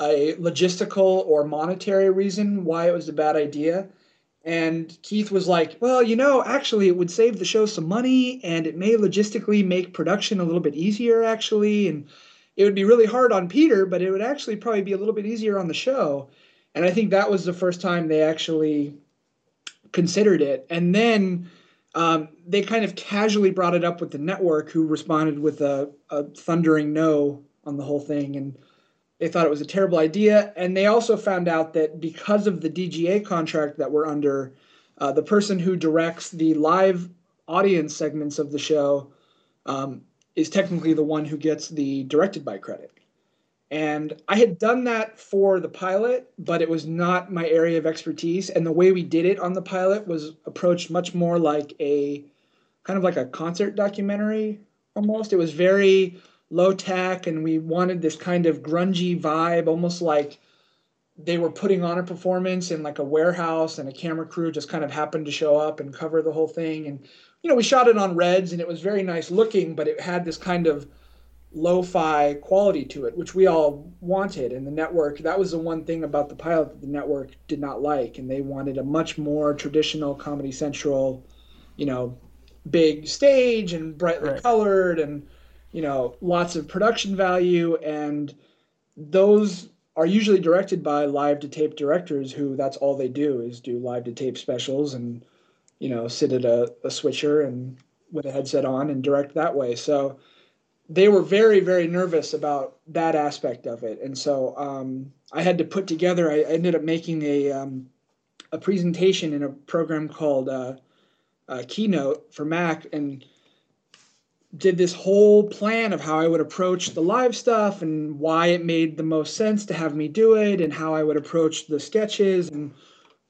a logistical or monetary reason why it was a bad idea and Keith was like, Well, you know, actually, it would save the show some money and it may logistically make production a little bit easier, actually. And it would be really hard on Peter, but it would actually probably be a little bit easier on the show. And I think that was the first time they actually considered it. And then um, they kind of casually brought it up with the network, who responded with a, a thundering no on the whole thing. And they thought it was a terrible idea. And they also found out that because of the DGA contract that we're under, uh, the person who directs the live audience segments of the show um, is technically the one who gets the directed by credit. And I had done that for the pilot, but it was not my area of expertise. And the way we did it on the pilot was approached much more like a kind of like a concert documentary almost. It was very low tech and we wanted this kind of grungy vibe almost like they were putting on a performance in like a warehouse and a camera crew just kind of happened to show up and cover the whole thing and you know we shot it on reds and it was very nice looking but it had this kind of lo-fi quality to it which we all wanted and the network that was the one thing about the pilot that the network did not like and they wanted a much more traditional comedy central you know big stage and brightly right. colored and you know, lots of production value, and those are usually directed by live to tape directors who that's all they do is do live to tape specials and you know sit at a, a switcher and with a headset on and direct that way so they were very very nervous about that aspect of it. And so um, i had to put together i ended up making a um, a presentation in a program called uh, uh, keynote for mac and did this whole plan of how I would approach the live stuff and why it made the most sense to have me do it and how I would approach the sketches and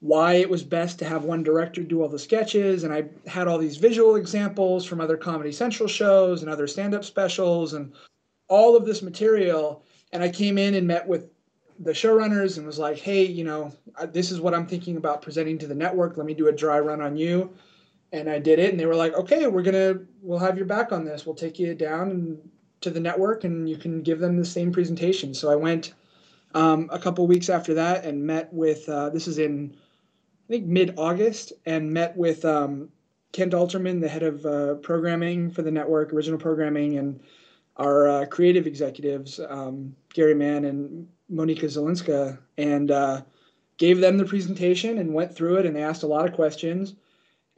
why it was best to have one director do all the sketches and I had all these visual examples from other Comedy Central shows and other stand-up specials and all of this material and I came in and met with the showrunners and was like, "Hey, you know, this is what I'm thinking about presenting to the network. Let me do a dry run on you." and I did it, and they were like, "Okay, we're gonna we'll have your back on this. We'll take you down and to the network, and you can give them the same presentation." So I went um, a couple weeks after that and met with uh, this is in I think mid August, and met with um, Kent Alterman, the head of uh, programming for the network, original programming, and our uh, creative executives, um, Gary Mann and Monika Zelinska, and uh, gave them the presentation and went through it, and they asked a lot of questions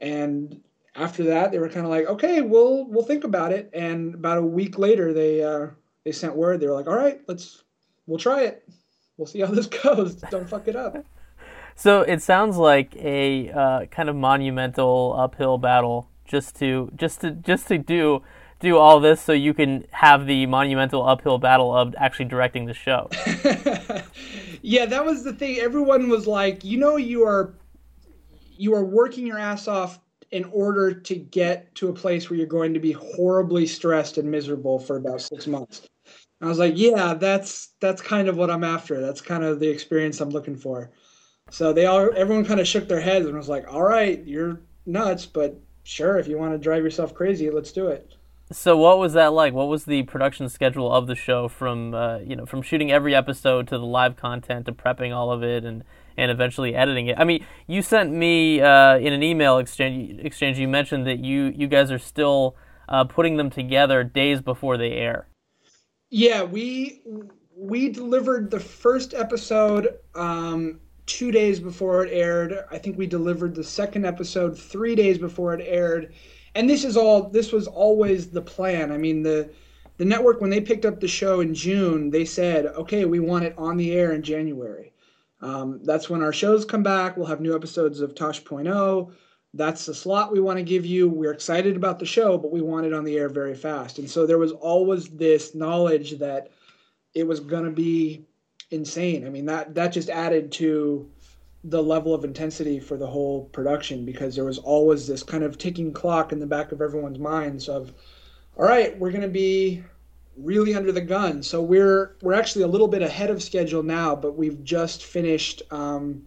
and after that, they were kind of like, okay, we'll we'll think about it. And about a week later, they uh, they sent word. They were like, all right, let's we'll try it. We'll see how this goes. Don't fuck it up. So it sounds like a uh, kind of monumental uphill battle just to just to just to do do all this so you can have the monumental uphill battle of actually directing the show. yeah, that was the thing. Everyone was like, you know, you are you are working your ass off in order to get to a place where you're going to be horribly stressed and miserable for about six months. And I was like, yeah, that's that's kind of what I'm after. That's kind of the experience I'm looking for. So they all everyone kind of shook their heads and was like, all right, you're nuts, but sure, if you want to drive yourself crazy, let's do it. So what was that like? What was the production schedule of the show from uh, you know from shooting every episode to the live content to prepping all of it and and eventually editing it? I mean, you sent me uh, in an email exchange exchange. You mentioned that you you guys are still uh, putting them together days before they air. Yeah, we we delivered the first episode um, two days before it aired. I think we delivered the second episode three days before it aired. And this is all. This was always the plan. I mean, the the network when they picked up the show in June, they said, "Okay, we want it on the air in January." Um, that's when our shows come back. We'll have new episodes of Tosh.0. That's the slot we want to give you. We're excited about the show, but we want it on the air very fast. And so there was always this knowledge that it was going to be insane. I mean that that just added to the level of intensity for the whole production because there was always this kind of ticking clock in the back of everyone's minds of all right, we're going to be really under the gun. So we're we're actually a little bit ahead of schedule now, but we've just finished um,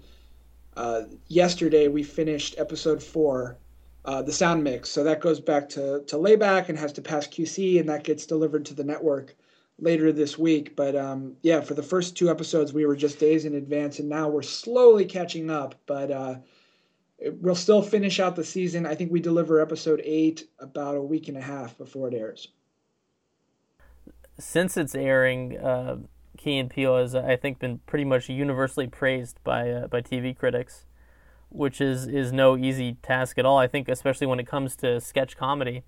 uh, yesterday we finished episode 4 uh, the sound mix. So that goes back to, to layback and has to pass QC, and that gets delivered to the network later this week. But um, yeah, for the first two episodes, we were just days in advance, and now we're slowly catching up. But uh, we'll still finish out the season. I think we deliver episode eight about a week and a half before it airs. Since it's airing, uh, Key and Peele has, I think, been pretty much universally praised by uh, by TV critics, which is is no easy task at all. I think, especially when it comes to sketch comedy.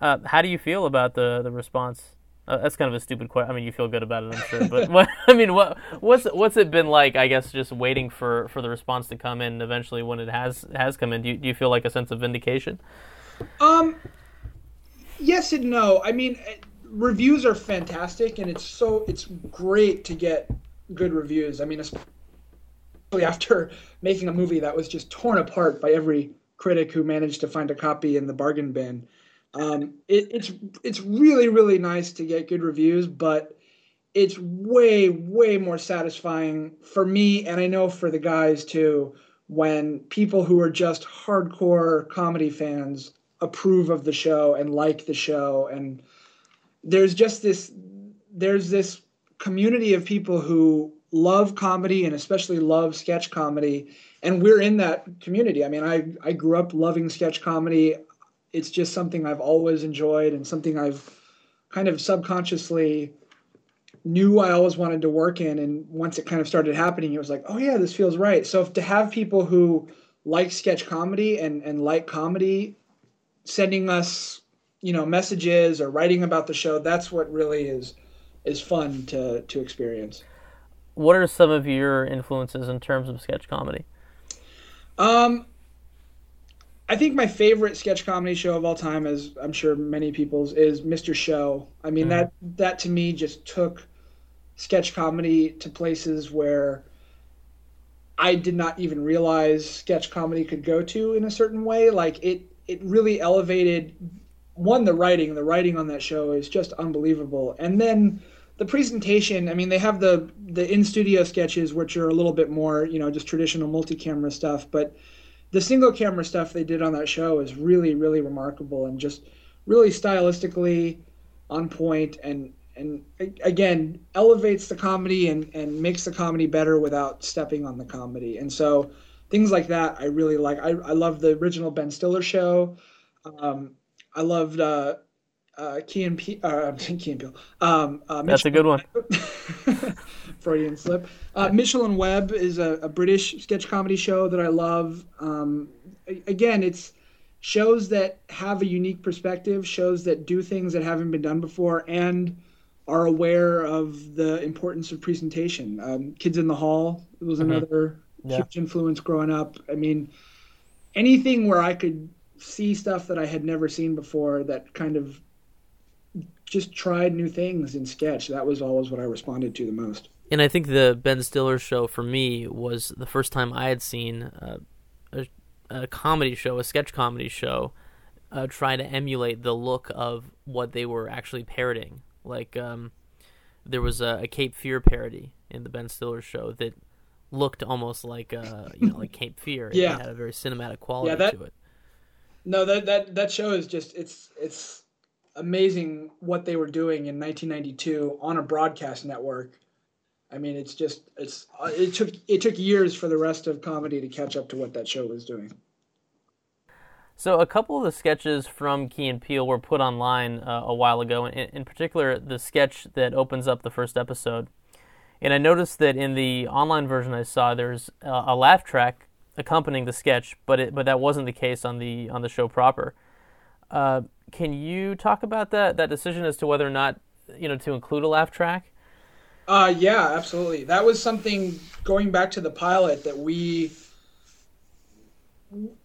Uh, how do you feel about the the response uh, that's kind of a stupid question. I mean, you feel good about it, I'm sure. But what, I mean, what what's what's it been like? I guess just waiting for, for the response to come in. Eventually, when it has has come in, do you, do you feel like a sense of vindication? Um, yes and no. I mean, eh, reviews are fantastic, and it's so it's great to get good reviews. I mean, especially after making a movie that was just torn apart by every critic who managed to find a copy in the bargain bin. Um, it, it's it's really really nice to get good reviews, but it's way way more satisfying for me, and I know for the guys too, when people who are just hardcore comedy fans approve of the show and like the show, and there's just this there's this community of people who love comedy and especially love sketch comedy. And we're in that community. I mean i i grew up loving sketch comedy it's just something I've always enjoyed and something I've kind of subconsciously knew I always wanted to work in. And once it kind of started happening, it was like, oh yeah, this feels right. So to have people who like sketch comedy and, and like comedy sending us, you know, messages or writing about the show, that's what really is is fun to to experience. What are some of your influences in terms of sketch comedy? Um, I think my favorite sketch comedy show of all time, as I'm sure many people's, is Mr. Show. I mean mm. that that to me just took sketch comedy to places where I did not even realize sketch comedy could go to in a certain way. Like it it really elevated one the writing. The writing on that show is just unbelievable, and then the presentation. I mean, they have the the in studio sketches, which are a little bit more you know just traditional multi camera stuff, but the single camera stuff they did on that show is really really remarkable and just really stylistically on point and and again elevates the comedy and and makes the comedy better without stepping on the comedy. And so things like that i really like. I, I love the original ben stiller show. Um, i loved uh, uh, Key and P, uh, Key and Peele. Um, uh, That's a good one. Freudian slip. Uh, Mitchell and Webb is a, a, British sketch comedy show that I love. Um, again, it's shows that have a unique perspective, shows that do things that haven't been done before, and are aware of the importance of presentation. Um, Kids in the Hall was mm-hmm. another yeah. huge influence growing up. I mean, anything where I could see stuff that I had never seen before that kind of just tried new things in sketch. That was always what I responded to the most. And I think the Ben Stiller show for me was the first time I had seen uh, a, a comedy show, a sketch comedy show, uh, try to emulate the look of what they were actually parroting. Like um, there was a, a, Cape Fear parody in the Ben Stiller show that looked almost like uh, you know like Cape Fear. yeah, it had a very cinematic quality yeah, that, to it. No, that that that show is just it's it's amazing what they were doing in 1992 on a broadcast network. I mean, it's just it's uh, it took it took years for the rest of comedy to catch up to what that show was doing. So a couple of the sketches from Key and Peele were put online uh, a while ago, in, in particular the sketch that opens up the first episode. And I noticed that in the online version I saw, there's a, a laugh track accompanying the sketch, but it, but that wasn't the case on the on the show proper. Uh, can you talk about that that decision as to whether or not you know to include a laugh track? Uh, yeah, absolutely. That was something going back to the pilot that we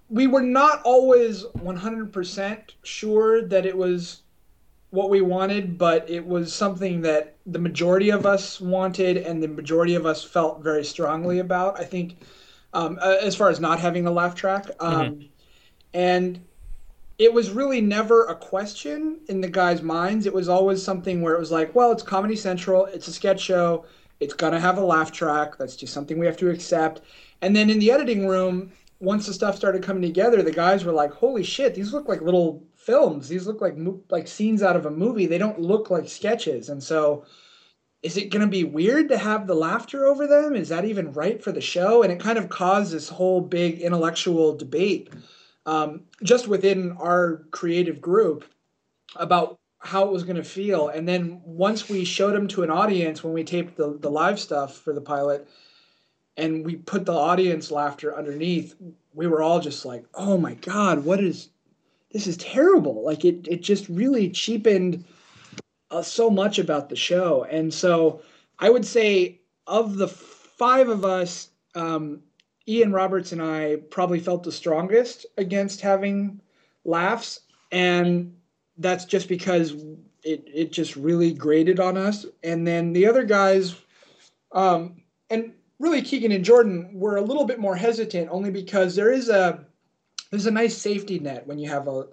we were not always 100% sure that it was what we wanted, but it was something that the majority of us wanted and the majority of us felt very strongly about. I think, um, as far as not having a laugh track. Um, mm-hmm. And it was really never a question in the guys' minds. It was always something where it was like, well, it's Comedy Central, it's a sketch show, it's gonna have a laugh track. That's just something we have to accept. And then in the editing room, once the stuff started coming together, the guys were like, "Holy shit, these look like little films. These look like like scenes out of a movie. They don't look like sketches." And so, is it going to be weird to have the laughter over them? Is that even right for the show? And it kind of caused this whole big intellectual debate um, just within our creative group about how it was going to feel. And then once we showed them to an audience when we taped the, the live stuff for the pilot and we put the audience laughter underneath, we were all just like, oh my God, what is this is terrible. Like it, it just really cheapened uh, so much about the show. And so I would say of the five of us, um, Ian Roberts and I probably felt the strongest against having laughs, and that's just because it it just really grated on us. And then the other guys, um, and really Keegan and Jordan were a little bit more hesitant, only because there is a there's a nice safety net when you have a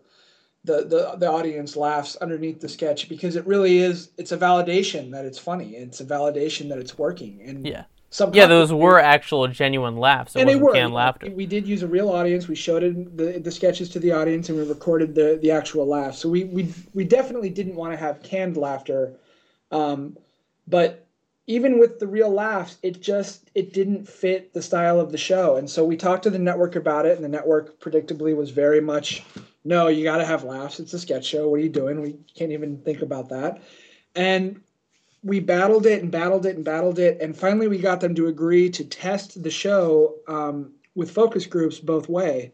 the, the the audience laughs underneath the sketch because it really is it's a validation that it's funny. It's a validation that it's working. And yeah yeah, those were actual genuine laughs. It and they were canned laughter. We did use a real audience. We showed it, the the sketches to the audience, and we recorded the the actual laughs. So we we we definitely didn't want to have canned laughter, um, but even with the real laughs, it just it didn't fit the style of the show. And so we talked to the network about it, and the network predictably was very much, no, you got to have laughs. It's a sketch show. What are you doing? We can't even think about that. And we battled it and battled it and battled it, and finally we got them to agree to test the show um, with focus groups both way,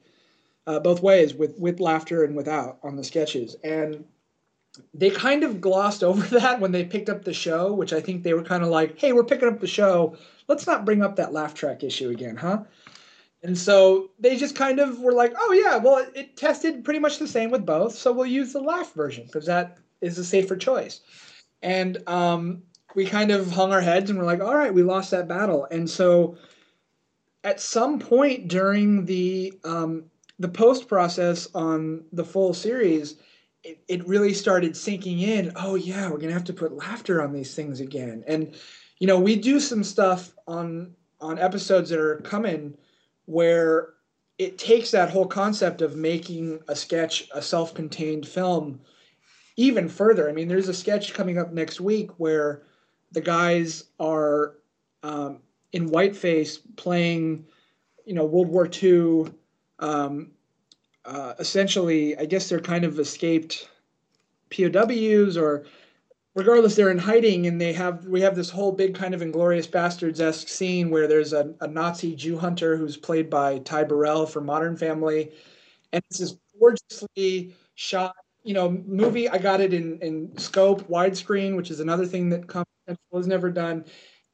uh, both ways, with with laughter and without on the sketches. And they kind of glossed over that when they picked up the show, which I think they were kind of like, "Hey, we're picking up the show. Let's not bring up that laugh track issue again, huh?" And so they just kind of were like, "Oh yeah, well it, it tested pretty much the same with both, so we'll use the laugh version because that is a safer choice." And um, we kind of hung our heads and we're like, all right, we lost that battle. And so at some point during the um, the post process on the full series, it, it really started sinking in. Oh yeah, we're gonna have to put laughter on these things again. And you know, we do some stuff on on episodes that are coming where it takes that whole concept of making a sketch a self-contained film even further. I mean, there's a sketch coming up next week where the guys are um, in whiteface playing, you know, World War II. Um, uh, essentially, I guess they're kind of escaped POWs or regardless they're in hiding and they have we have this whole big kind of Inglourious Basterds esque scene where there's a, a Nazi Jew hunter who's played by Ty Burrell from Modern Family and it's this gorgeously shot you know, movie, I got it in, in scope, widescreen, which is another thing that Comedy has never done.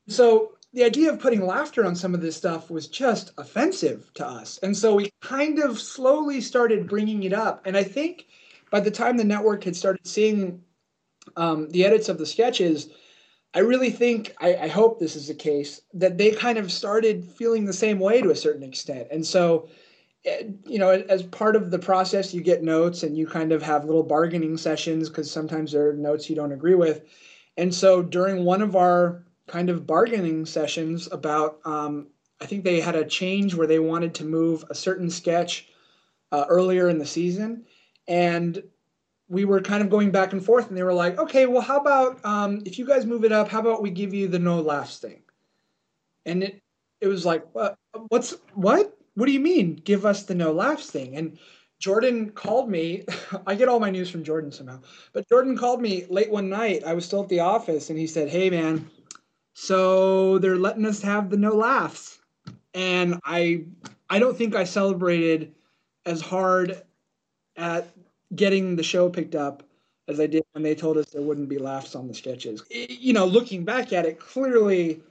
So the idea of putting laughter on some of this stuff was just offensive to us. And so we kind of slowly started bringing it up. And I think by the time the network had started seeing um, the edits of the sketches, I really think, I, I, hope this is the case, that they kind of started feeling the same way to a certain extent. And so, you know, as part of the process, you get notes and you kind of have little bargaining sessions because sometimes there are notes you don't agree with. And so during one of our kind of bargaining sessions about, um, I think they had a change where they wanted to move a certain sketch uh, earlier in the season. And we were kind of going back and forth, and they were like, okay, well, how about um, if you guys move it up, how about we give you the no laughs thing? And it, it was like, what, what's, what? What do you mean, give us the no laughs thing? And Jordan called me. I get all my news from Jordan somehow. But Jordan called me late one night. I was still at the office and he said, Hey man, so they're letting us have the no laughs. And I I don't think I celebrated as hard at getting the show picked up as I did when they told us there wouldn't be laughs on the sketches. You know, looking back at it, clearly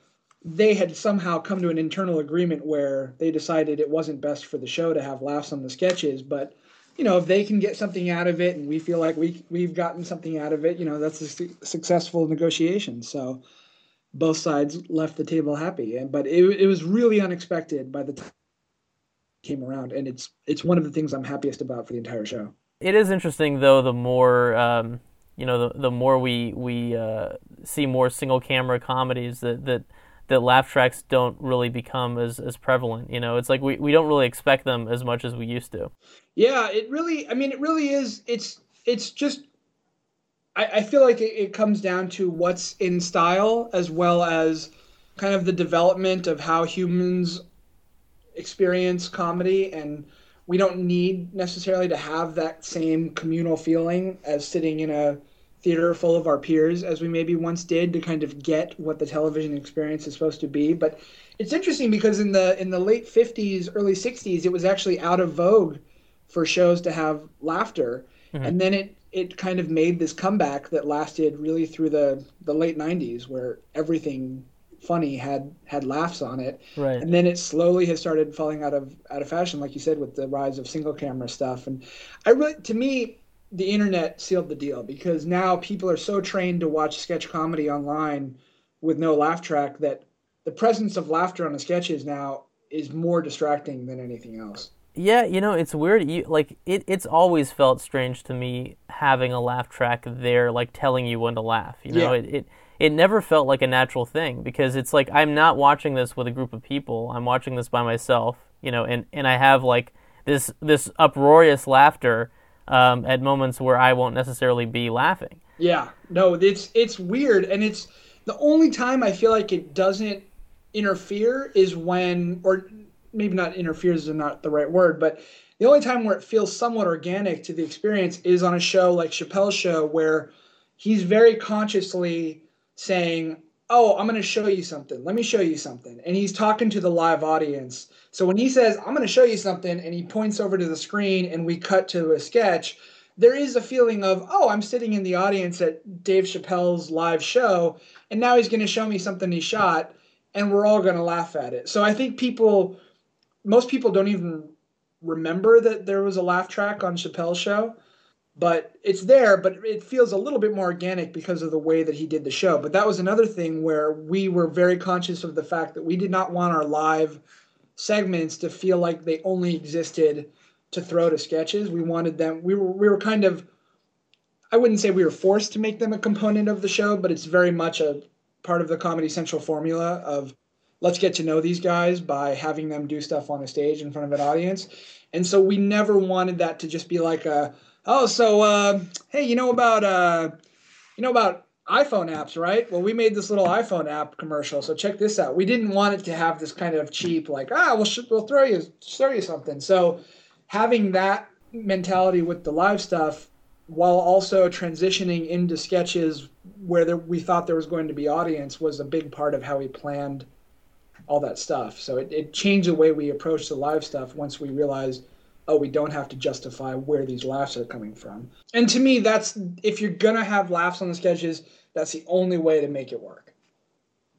they had somehow come to an internal agreement where they decided it wasn't best for the show to have laughs on the sketches, but you know, if they can get something out of it and we feel like we we've gotten something out of it, you know, that's a su- successful negotiation. So both sides left the table happy. And but it it was really unexpected by the time it came around and it's it's one of the things I'm happiest about for the entire show. It is interesting though the more um, you know the the more we we uh, see more single camera comedies that that that laugh tracks don't really become as, as prevalent. You know, it's like we, we don't really expect them as much as we used to. Yeah, it really, I mean, it really is. It's, it's just, I, I feel like it, it comes down to what's in style as well as kind of the development of how humans experience comedy. And we don't need necessarily to have that same communal feeling as sitting in a, theater full of our peers as we maybe once did to kind of get what the television experience is supposed to be. But it's interesting because in the in the late 50s, early 60s, it was actually out of vogue for shows to have laughter, mm-hmm. and then it it kind of made this comeback that lasted really through the the late 90s, where everything funny had had laughs on it right and then it slowly has started falling out of out of fashion like you said with the rise of single camera stuff and i really to me the internet sealed the deal because now people are so trained to watch sketch comedy online with no laugh track that the presence of laughter on the sketches now is more distracting than anything else. Yeah, you know, it's weird. You like it it's always felt strange to me having a laugh track there like telling you when to laugh. You know, yeah. it, it it never felt like a natural thing because it's like I'm not watching this with a group of people. I'm watching this by myself, you know, and and I have like this this uproarious laughter um, at moments where I won't necessarily be laughing. Yeah, no, it's it's weird, and it's the only time I feel like it doesn't interfere is when, or maybe not interferes is not the right word, but the only time where it feels somewhat organic to the experience is on a show like Chappelle's show, where he's very consciously saying, oh, I'm going to show you something. Let me show you something. And he's talking to the live audience. So when he says, I'm going to show you something, and he points over to the screen and we cut to a sketch, there is a feeling of, oh, I'm sitting in the audience at Dave Chappelle's live show, and now he's going to show me something he shot, and we're all going to laugh at it. So I think people, most people don't even remember that there was a laugh track on Chappelle's show but it's there but it feels a little bit more organic because of the way that he did the show. But that was another thing where we were very conscious of the fact that we did not want our live segments to feel like they only existed to throw to sketches. We wanted them we were we were kind of i wouldn't say we were forced to make them a component of the show but it's very much a part of the comedy central formula of let's get to know these guys by having them do stuff on a stage in front of an audience. And so we never wanted that to just be like a Oh, so uh, hey, you know about uh, you know about iPhone apps, right? Well, we made this little iPhone app commercial, so check this out. We didn't want it to have this kind of cheap, like ah, we'll sh- we'll throw you throw you something. So having that mentality with the live stuff, while also transitioning into sketches where there, we thought there was going to be audience, was a big part of how we planned all that stuff. So it, it changed the way we approached the live stuff once we realized oh, we don't have to justify where these laughs are coming from. And to me, that's if you're gonna have laughs on the sketches, that's the only way to make it work.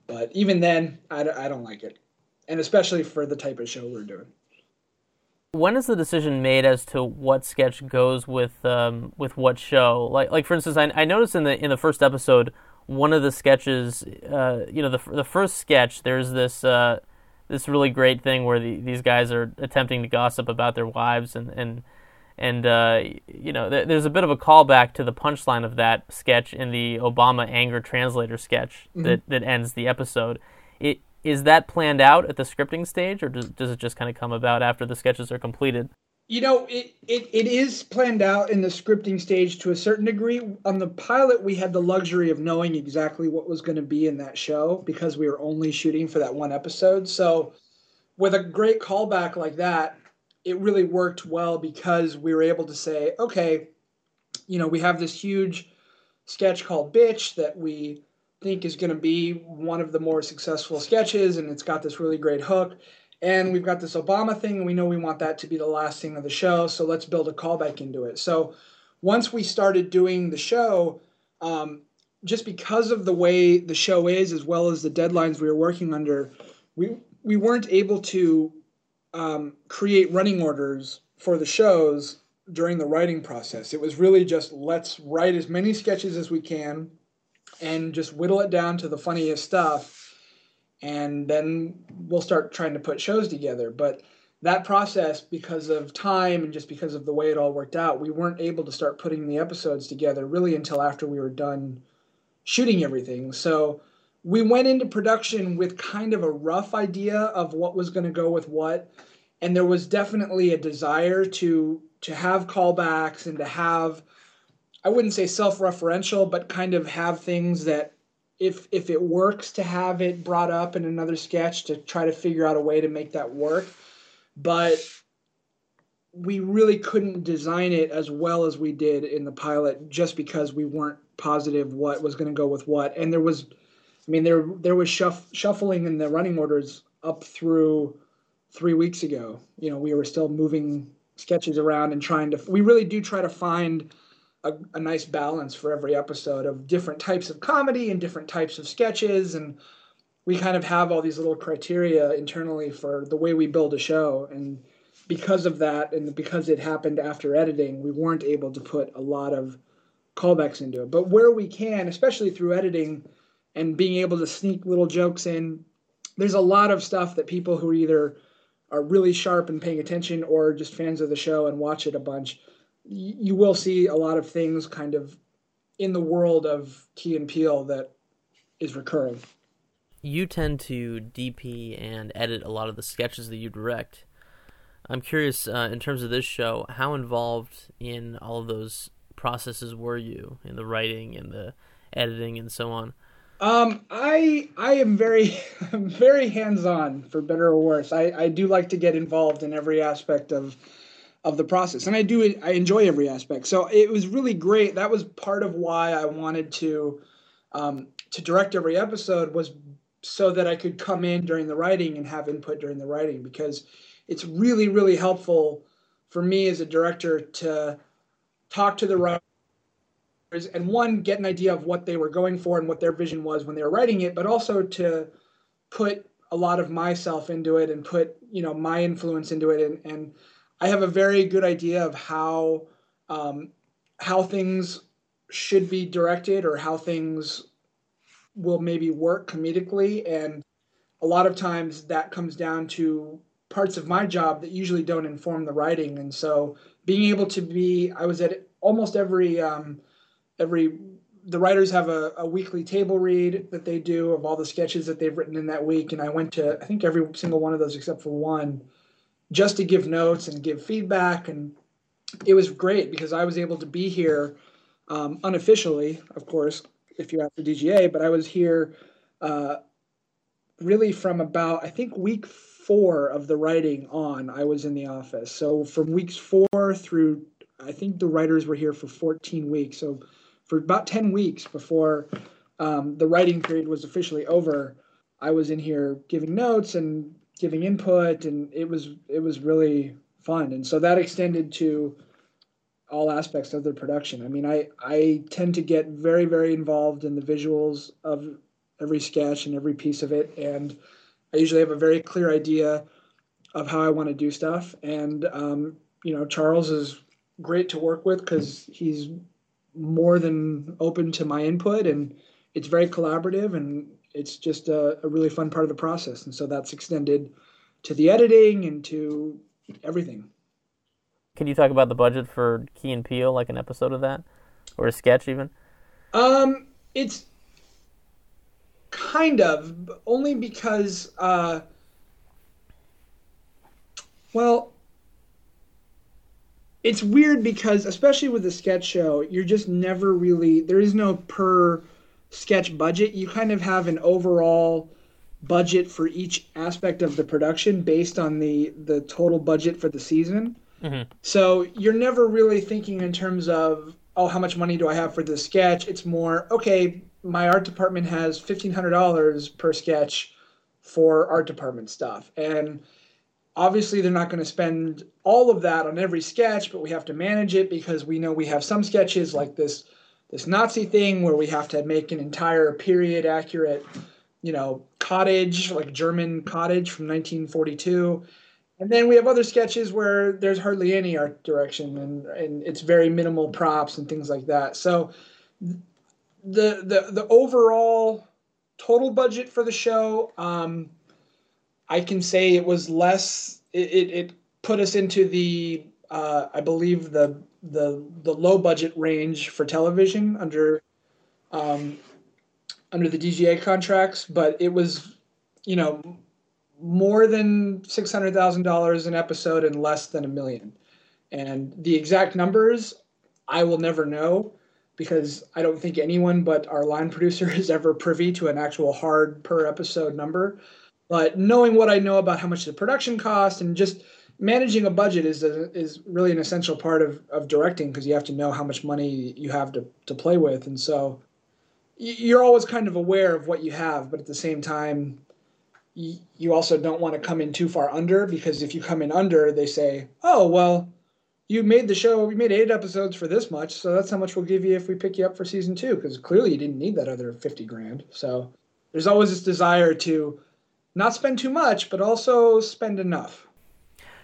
But even then, I, I don't like it, and especially for the type of show we're doing. When is the decision made as to what sketch goes with um, with what show? Like like for instance, I, I noticed in the in the first episode, one of the sketches, uh, you know, the the first sketch, there's this uh, this really great thing where the, these guys are attempting to gossip about their wives and and and uh, you know, th- there's a bit of a callback to the punchline of that sketch in the Obama anger translator sketch mm-hmm. that that ends the episode. It is that planned out at the scripting stage, or does, does it just kind of come about after the sketches are completed? You know, it, it, it is planned out in the scripting stage to a certain degree. On the pilot, we had the luxury of knowing exactly what was going to be in that show because we were only shooting for that one episode. So, with a great callback like that, it really worked well because we were able to say, okay, you know, we have this huge sketch called Bitch that we think is going to be one of the more successful sketches, and it's got this really great hook. And we've got this Obama thing, and we know we want that to be the last thing of the show, so let's build a callback into it. So once we started doing the show, um, just because of the way the show is, as well as the deadlines we were working under, we we weren't able to um, create running orders for the shows during the writing process. It was really just let's write as many sketches as we can and just whittle it down to the funniest stuff. And then we'll start trying to put shows together. But that process, because of time and just because of the way it all worked out, we weren't able to start putting the episodes together really until after we were done shooting everything. So we went into production with kind of a rough idea of what was going to go with what and there was definitely a desire to to have callbacks and to have i wouldn't say self-referential but kind of have things that if if it works to have it brought up in another sketch to try to figure out a way to make that work but we really couldn't design it as well as we did in the pilot just because we weren't positive what was going to go with what and there was I mean, there there was shuff, shuffling in the running orders up through three weeks ago. You know, we were still moving sketches around and trying to. We really do try to find a, a nice balance for every episode of different types of comedy and different types of sketches, and we kind of have all these little criteria internally for the way we build a show. And because of that, and because it happened after editing, we weren't able to put a lot of callbacks into it. But where we can, especially through editing and being able to sneak little jokes in. There's a lot of stuff that people who either are really sharp and paying attention or just fans of the show and watch it a bunch, you will see a lot of things kind of in the world of Key and Peele that is recurring. You tend to DP and edit a lot of the sketches that you direct. I'm curious, uh, in terms of this show, how involved in all of those processes were you in the writing and the editing and so on? Um, I I am very very hands on for better or worse. I, I do like to get involved in every aspect of of the process, and I do I enjoy every aspect. So it was really great. That was part of why I wanted to um, to direct every episode was so that I could come in during the writing and have input during the writing because it's really really helpful for me as a director to talk to the writer and one get an idea of what they were going for and what their vision was when they were writing it but also to put a lot of myself into it and put you know my influence into it and, and i have a very good idea of how um, how things should be directed or how things will maybe work comedically. And a lot of times that comes down to parts of my job that usually don't inform the writing. And so being able to be i was at almost every um, every the writers have a, a weekly table read that they do of all the sketches that they've written in that week. And i went to i think every single one of those except for one just to give notes and give feedback. And it was great because i was able to be here um, unofficially of course if you're after dga but i was here uh, really from about i think week four of the writing on i was in the office. So from weeks four through i think the writers were here for 14 weeks. So for about 10 weeks before um, the writing period was officially over i was in here giving notes and giving input and it was it was really fun and so that extended to all aspects of the production i mean i i tend to get very very involved in the visuals of every sketch and every piece of it and i usually have a very clear idea of how I want to do stuff. And um, you know, Charles is great to work with because he's more than open to my input, and it's very collaborative, and it's just a, a really fun part of the process. And so that's extended to the editing and to everything. Can you talk about the budget for Key and Peele, like an episode of that, or a sketch even? Um, it's kind of only because, uh, well, it's weird because especially with a sketch show, you're just never really there is no per sketch budget. You kind of have an overall budget for each aspect of the production based on the the total budget for the season. Mm-hmm. So you're never really thinking in terms of oh how much money do I have for this sketch? It's more okay. My art department has fifteen hundred dollars per sketch for art department stuff, and obviously they're not going to spend all of that on every sketch, but we have to manage it because we know we have some sketches like this this Nazi thing where we have to make an entire period accurate, you know, cottage, like German cottage from 1942. And then we have other sketches where there's hardly any art direction and, and it's very minimal props and things like that. So the the the overall total budget for the show, um, I can say it was less. It, it, it put us into the uh, I believe the the the low budget range for television under um, under the DGA contracts, but it was you know more than six hundred thousand dollars an episode and less than a million. And the exact numbers I will never know because I don't think anyone but our line producer is ever privy to an actual hard per episode number. But knowing what I know about how much the production cost and just managing a budget is a, is really an essential part of, of directing because you have to know how much money you have to, to play with. And so you're always kind of aware of what you have but at the same time you also don't want to come in too far under because if you come in under they say oh well you made the show we made eight episodes for this much so that's how much we'll give you if we pick you up for season two. Because clearly you didn't need that other 50 grand. So there's always this desire to not spend too much but also spend enough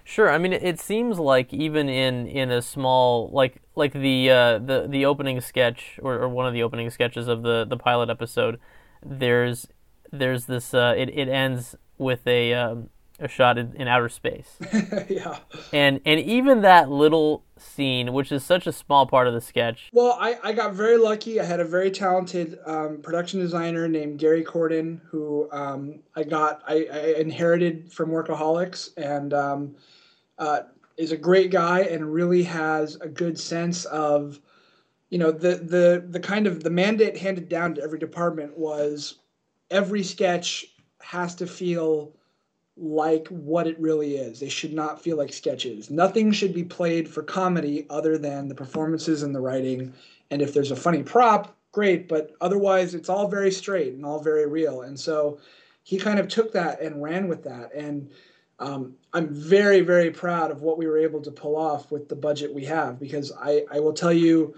Sure. I mean, it seems like even in, in a small like like the uh, the the opening sketch or, or one of the opening sketches of the, the pilot episode, there's there's this uh, it it ends with a um, a shot in, in outer space. yeah. And and even that little scene, which is such a small part of the sketch. Well, I, I got very lucky. I had a very talented um, production designer named Gary Corden, who um, I got I, I, inherited from Workaholics, and um, uh, is a great guy and really has a good sense of, you know, the the the kind of the mandate handed down to every department was every sketch has to feel like what it really is. They should not feel like sketches. Nothing should be played for comedy other than the performances and the writing. And if there's a funny prop, great, but otherwise it's all very straight and all very real. And so he kind of took that and ran with that. And um, I'm very, very proud of what we were able to pull off with the budget we have because I, I will tell you,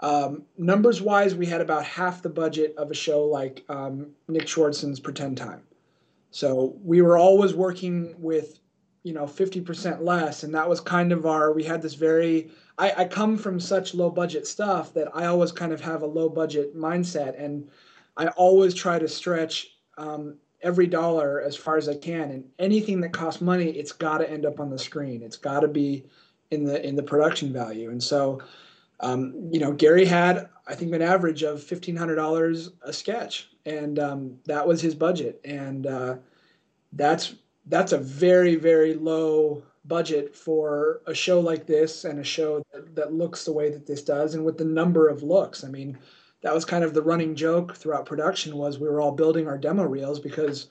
um, numbers wise, we had about half the budget of a show like um, Nick Swardson's Pretend Time. So we were always working with, you know, 50% less. And that was kind of our, we had this very, I, I come from such low budget stuff that I always kind of have a low budget mindset. And I always try to stretch um, every dollar as far as I can, and anything that costs money, it's got to end up on the screen. It's got to be in the in the production value. And so, um, you know, Gary had I think an average of fifteen hundred dollars a sketch, and um, that was his budget. And uh, that's that's a very very low budget for a show like this and a show that, that looks the way that this does, and with the number of looks. I mean that was kind of the running joke throughout production was we were all building our demo reels because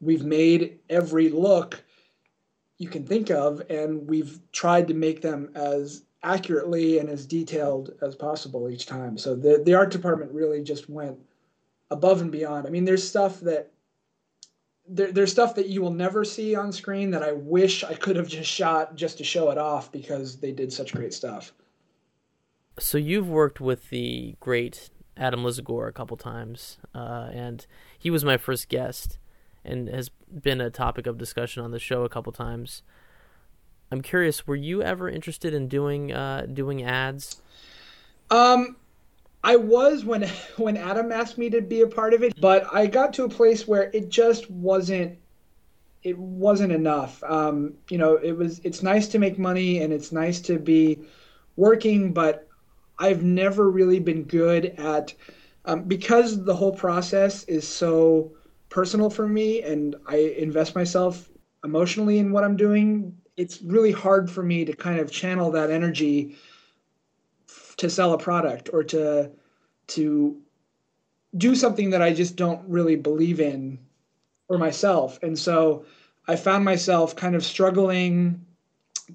we've made every look you can think of and we've tried to make them as accurately and as detailed as possible each time. So the, the art department really just went above and beyond. I mean there's stuff that there, there's stuff that you will never see on screen that i wish i could have just shot just to show it off because they did such great stuff so you've worked with the great Adam Lisagor a couple times, uh, and he was my first guest. and has been a topic of discussion on the show a couple times. I'm curious, were you ever interested in doing uh, doing ads? Um, I was when when Adam asked me to be a part of it, but I got to a place where it just wasn't it wasn't enough. Um, you know, it was it's nice to make money and it's nice to be working, but I've never really been good at um, because the whole process is so personal for me and I invest myself emotionally in what I'm doing. It's really hard for me to kind of channel that energy to sell a product or to to do something that I just don't really believe in for myself. And so I found myself kind of struggling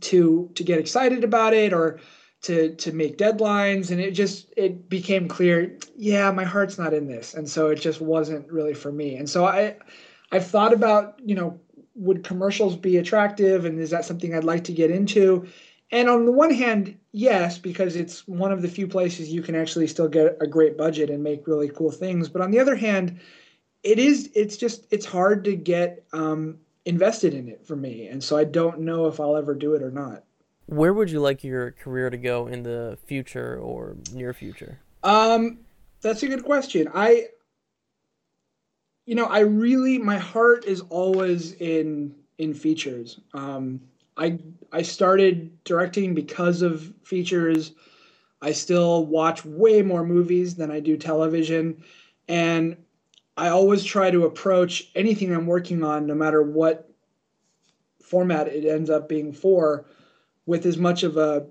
to to get excited about it or to to make deadlines and it just it became clear yeah my heart's not in this. And so it just wasn't really for me. And so i i've thought about you know would commercials be attractive and is that something i'd like to get into? And on the one hand yes because it's one of the few places you can actually still get a great budget and make really cool things. But on the other hand it is it's just it's hard to get um, invested in it for me. And so i don't know if i'll ever do it or not where would you like your career to go in the future or near future? Um, that's a good question. I, you know, I really my heart is always in in features. Um, I I started directing because of features. I still watch way more movies than I do television, and I always try to approach anything I'm working on, no matter what format it ends up being for with as much of a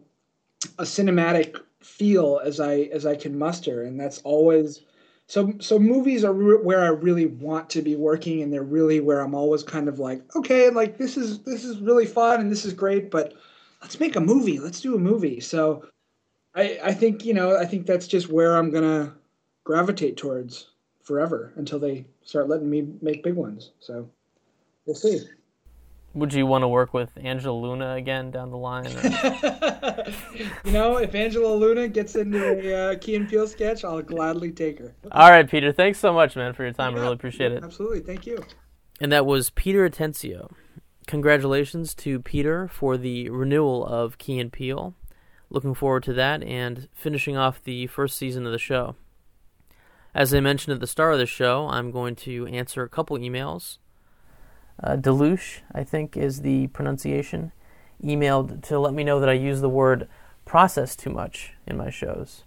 a cinematic feel as I as I can muster, and that's always so. So movies are re- where I really want to be working, and they're really where I'm always kind of like, okay, like this is this is really fun and this is great, but let's make a movie. Let's do a movie. So I I think you know I think that's just where I'm gonna gravitate towards forever until they start letting me make big ones. So we'll see. Would you want to work with Angela Luna again down the line? you know, if Angela Luna gets into a uh, Key and Peele sketch, I'll gladly take her. All right, Peter. Thanks so much, man, for your time. Yeah, I really appreciate it. Absolutely. Thank you. And that was Peter Atencio. Congratulations to Peter for the renewal of Key and Peele. Looking forward to that and finishing off the first season of the show. As I mentioned at the start of the show, I'm going to answer a couple emails uh, Deluche, I think is the pronunciation, emailed to let me know that I use the word process too much in my shows.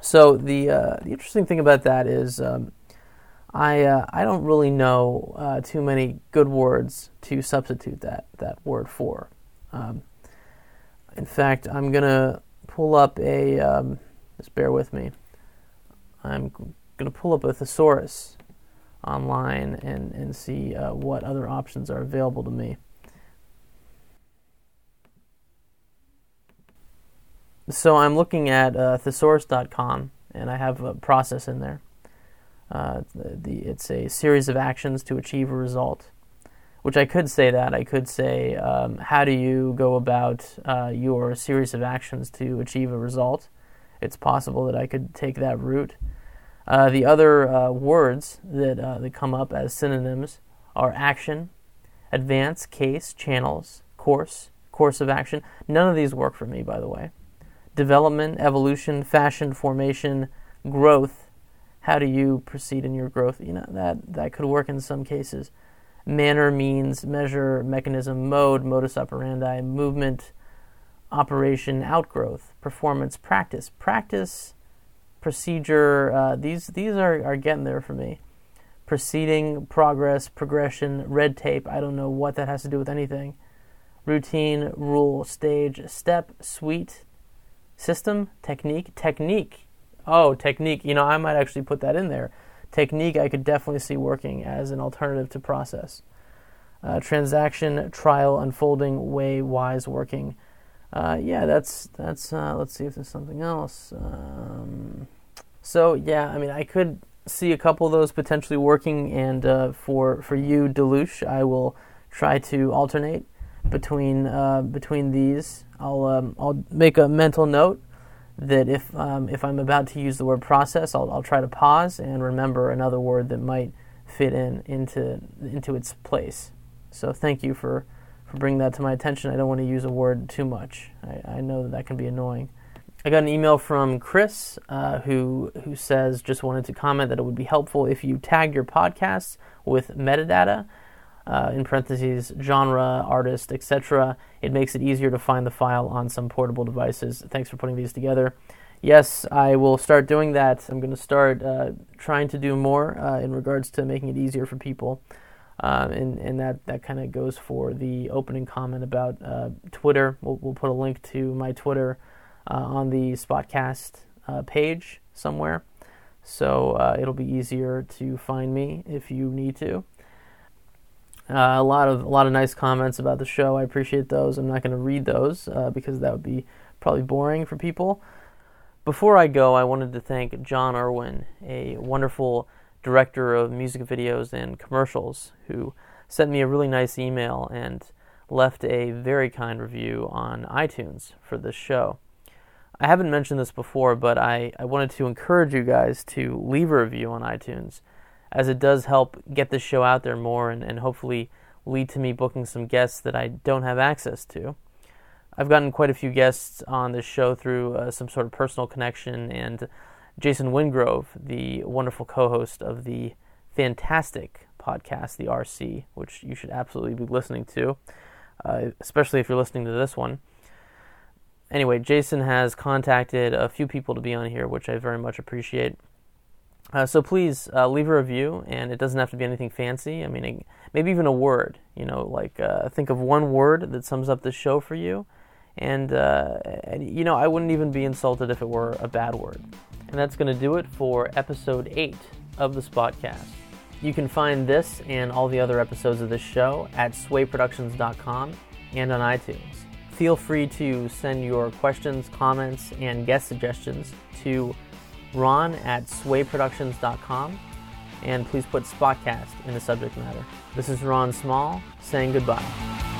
So the uh, the interesting thing about that is um, I uh, I don't really know uh, too many good words to substitute that that word for. Um, in fact, I'm gonna pull up a um, just bear with me. I'm gonna pull up a thesaurus online and, and see uh, what other options are available to me. So I'm looking at uh, thesaurus.com and I have a process in there. Uh, the, the, it's a series of actions to achieve a result, which I could say that. I could say, um, how do you go about uh, your series of actions to achieve a result? It's possible that I could take that route. Uh, the other uh, words that, uh, that come up as synonyms are action, advance, case, channels, course, course of action. None of these work for me, by the way. Development, evolution, fashion, formation, growth. How do you proceed in your growth? You know that that could work in some cases. Manner, means, measure, mechanism, mode, modus operandi, movement, operation, outgrowth, performance, practice. Practice procedure. Uh, these these are, are getting there for me. Proceeding, progress, progression, red tape. I don't know what that has to do with anything. Routine, rule, stage, step, suite, system, technique, technique. Oh, technique. You know, I might actually put that in there. Technique, I could definitely see working as an alternative to process. Uh, transaction, trial, unfolding, way, wise, working. Uh, yeah, that's that's. Uh, let's see if there's something else. Um, so yeah, I mean, I could see a couple of those potentially working, and uh, for for you, Deluche, I will try to alternate between uh, between these. I'll um, I'll make a mental note that if um, if I'm about to use the word process, I'll I'll try to pause and remember another word that might fit in into into its place. So thank you for bringing that to my attention. I don't want to use a word too much. I, I know that that can be annoying. I got an email from Chris uh, who who says just wanted to comment that it would be helpful if you tag your podcasts with metadata. Uh, in parentheses, genre, artist, etc. It makes it easier to find the file on some portable devices. Thanks for putting these together. Yes, I will start doing that. I'm going to start uh, trying to do more uh, in regards to making it easier for people. Um, and, and that, that kind of goes for the opening comment about uh, Twitter. We'll, we'll put a link to my Twitter uh, on the Spotcast uh, page somewhere. So uh, it'll be easier to find me if you need to. Uh, a lot of a lot of nice comments about the show. I appreciate those. I'm not going to read those uh, because that would be probably boring for people. Before I go, I wanted to thank John Irwin, a wonderful director of music videos and commercials, who sent me a really nice email and left a very kind review on iTunes for this show. I haven't mentioned this before, but I, I wanted to encourage you guys to leave a review on iTunes, as it does help get this show out there more and, and hopefully lead to me booking some guests that I don't have access to. I've gotten quite a few guests on this show through uh, some sort of personal connection, and Jason Wingrove, the wonderful co host of the fantastic podcast, The RC, which you should absolutely be listening to, uh, especially if you're listening to this one anyway, Jason has contacted a few people to be on here, which I very much appreciate. Uh, so please uh, leave a review, and it doesn't have to be anything fancy. I mean, maybe even a word. You know, like uh, think of one word that sums up the show for you, and, uh, and you know, I wouldn't even be insulted if it were a bad word. And that's going to do it for episode eight of the Spotcast. You can find this and all the other episodes of this show at swayproductions.com and on iTunes feel free to send your questions, comments, and guest suggestions to ron at swayproductions.com and please put Spotcast in the subject matter. This is Ron Small saying goodbye.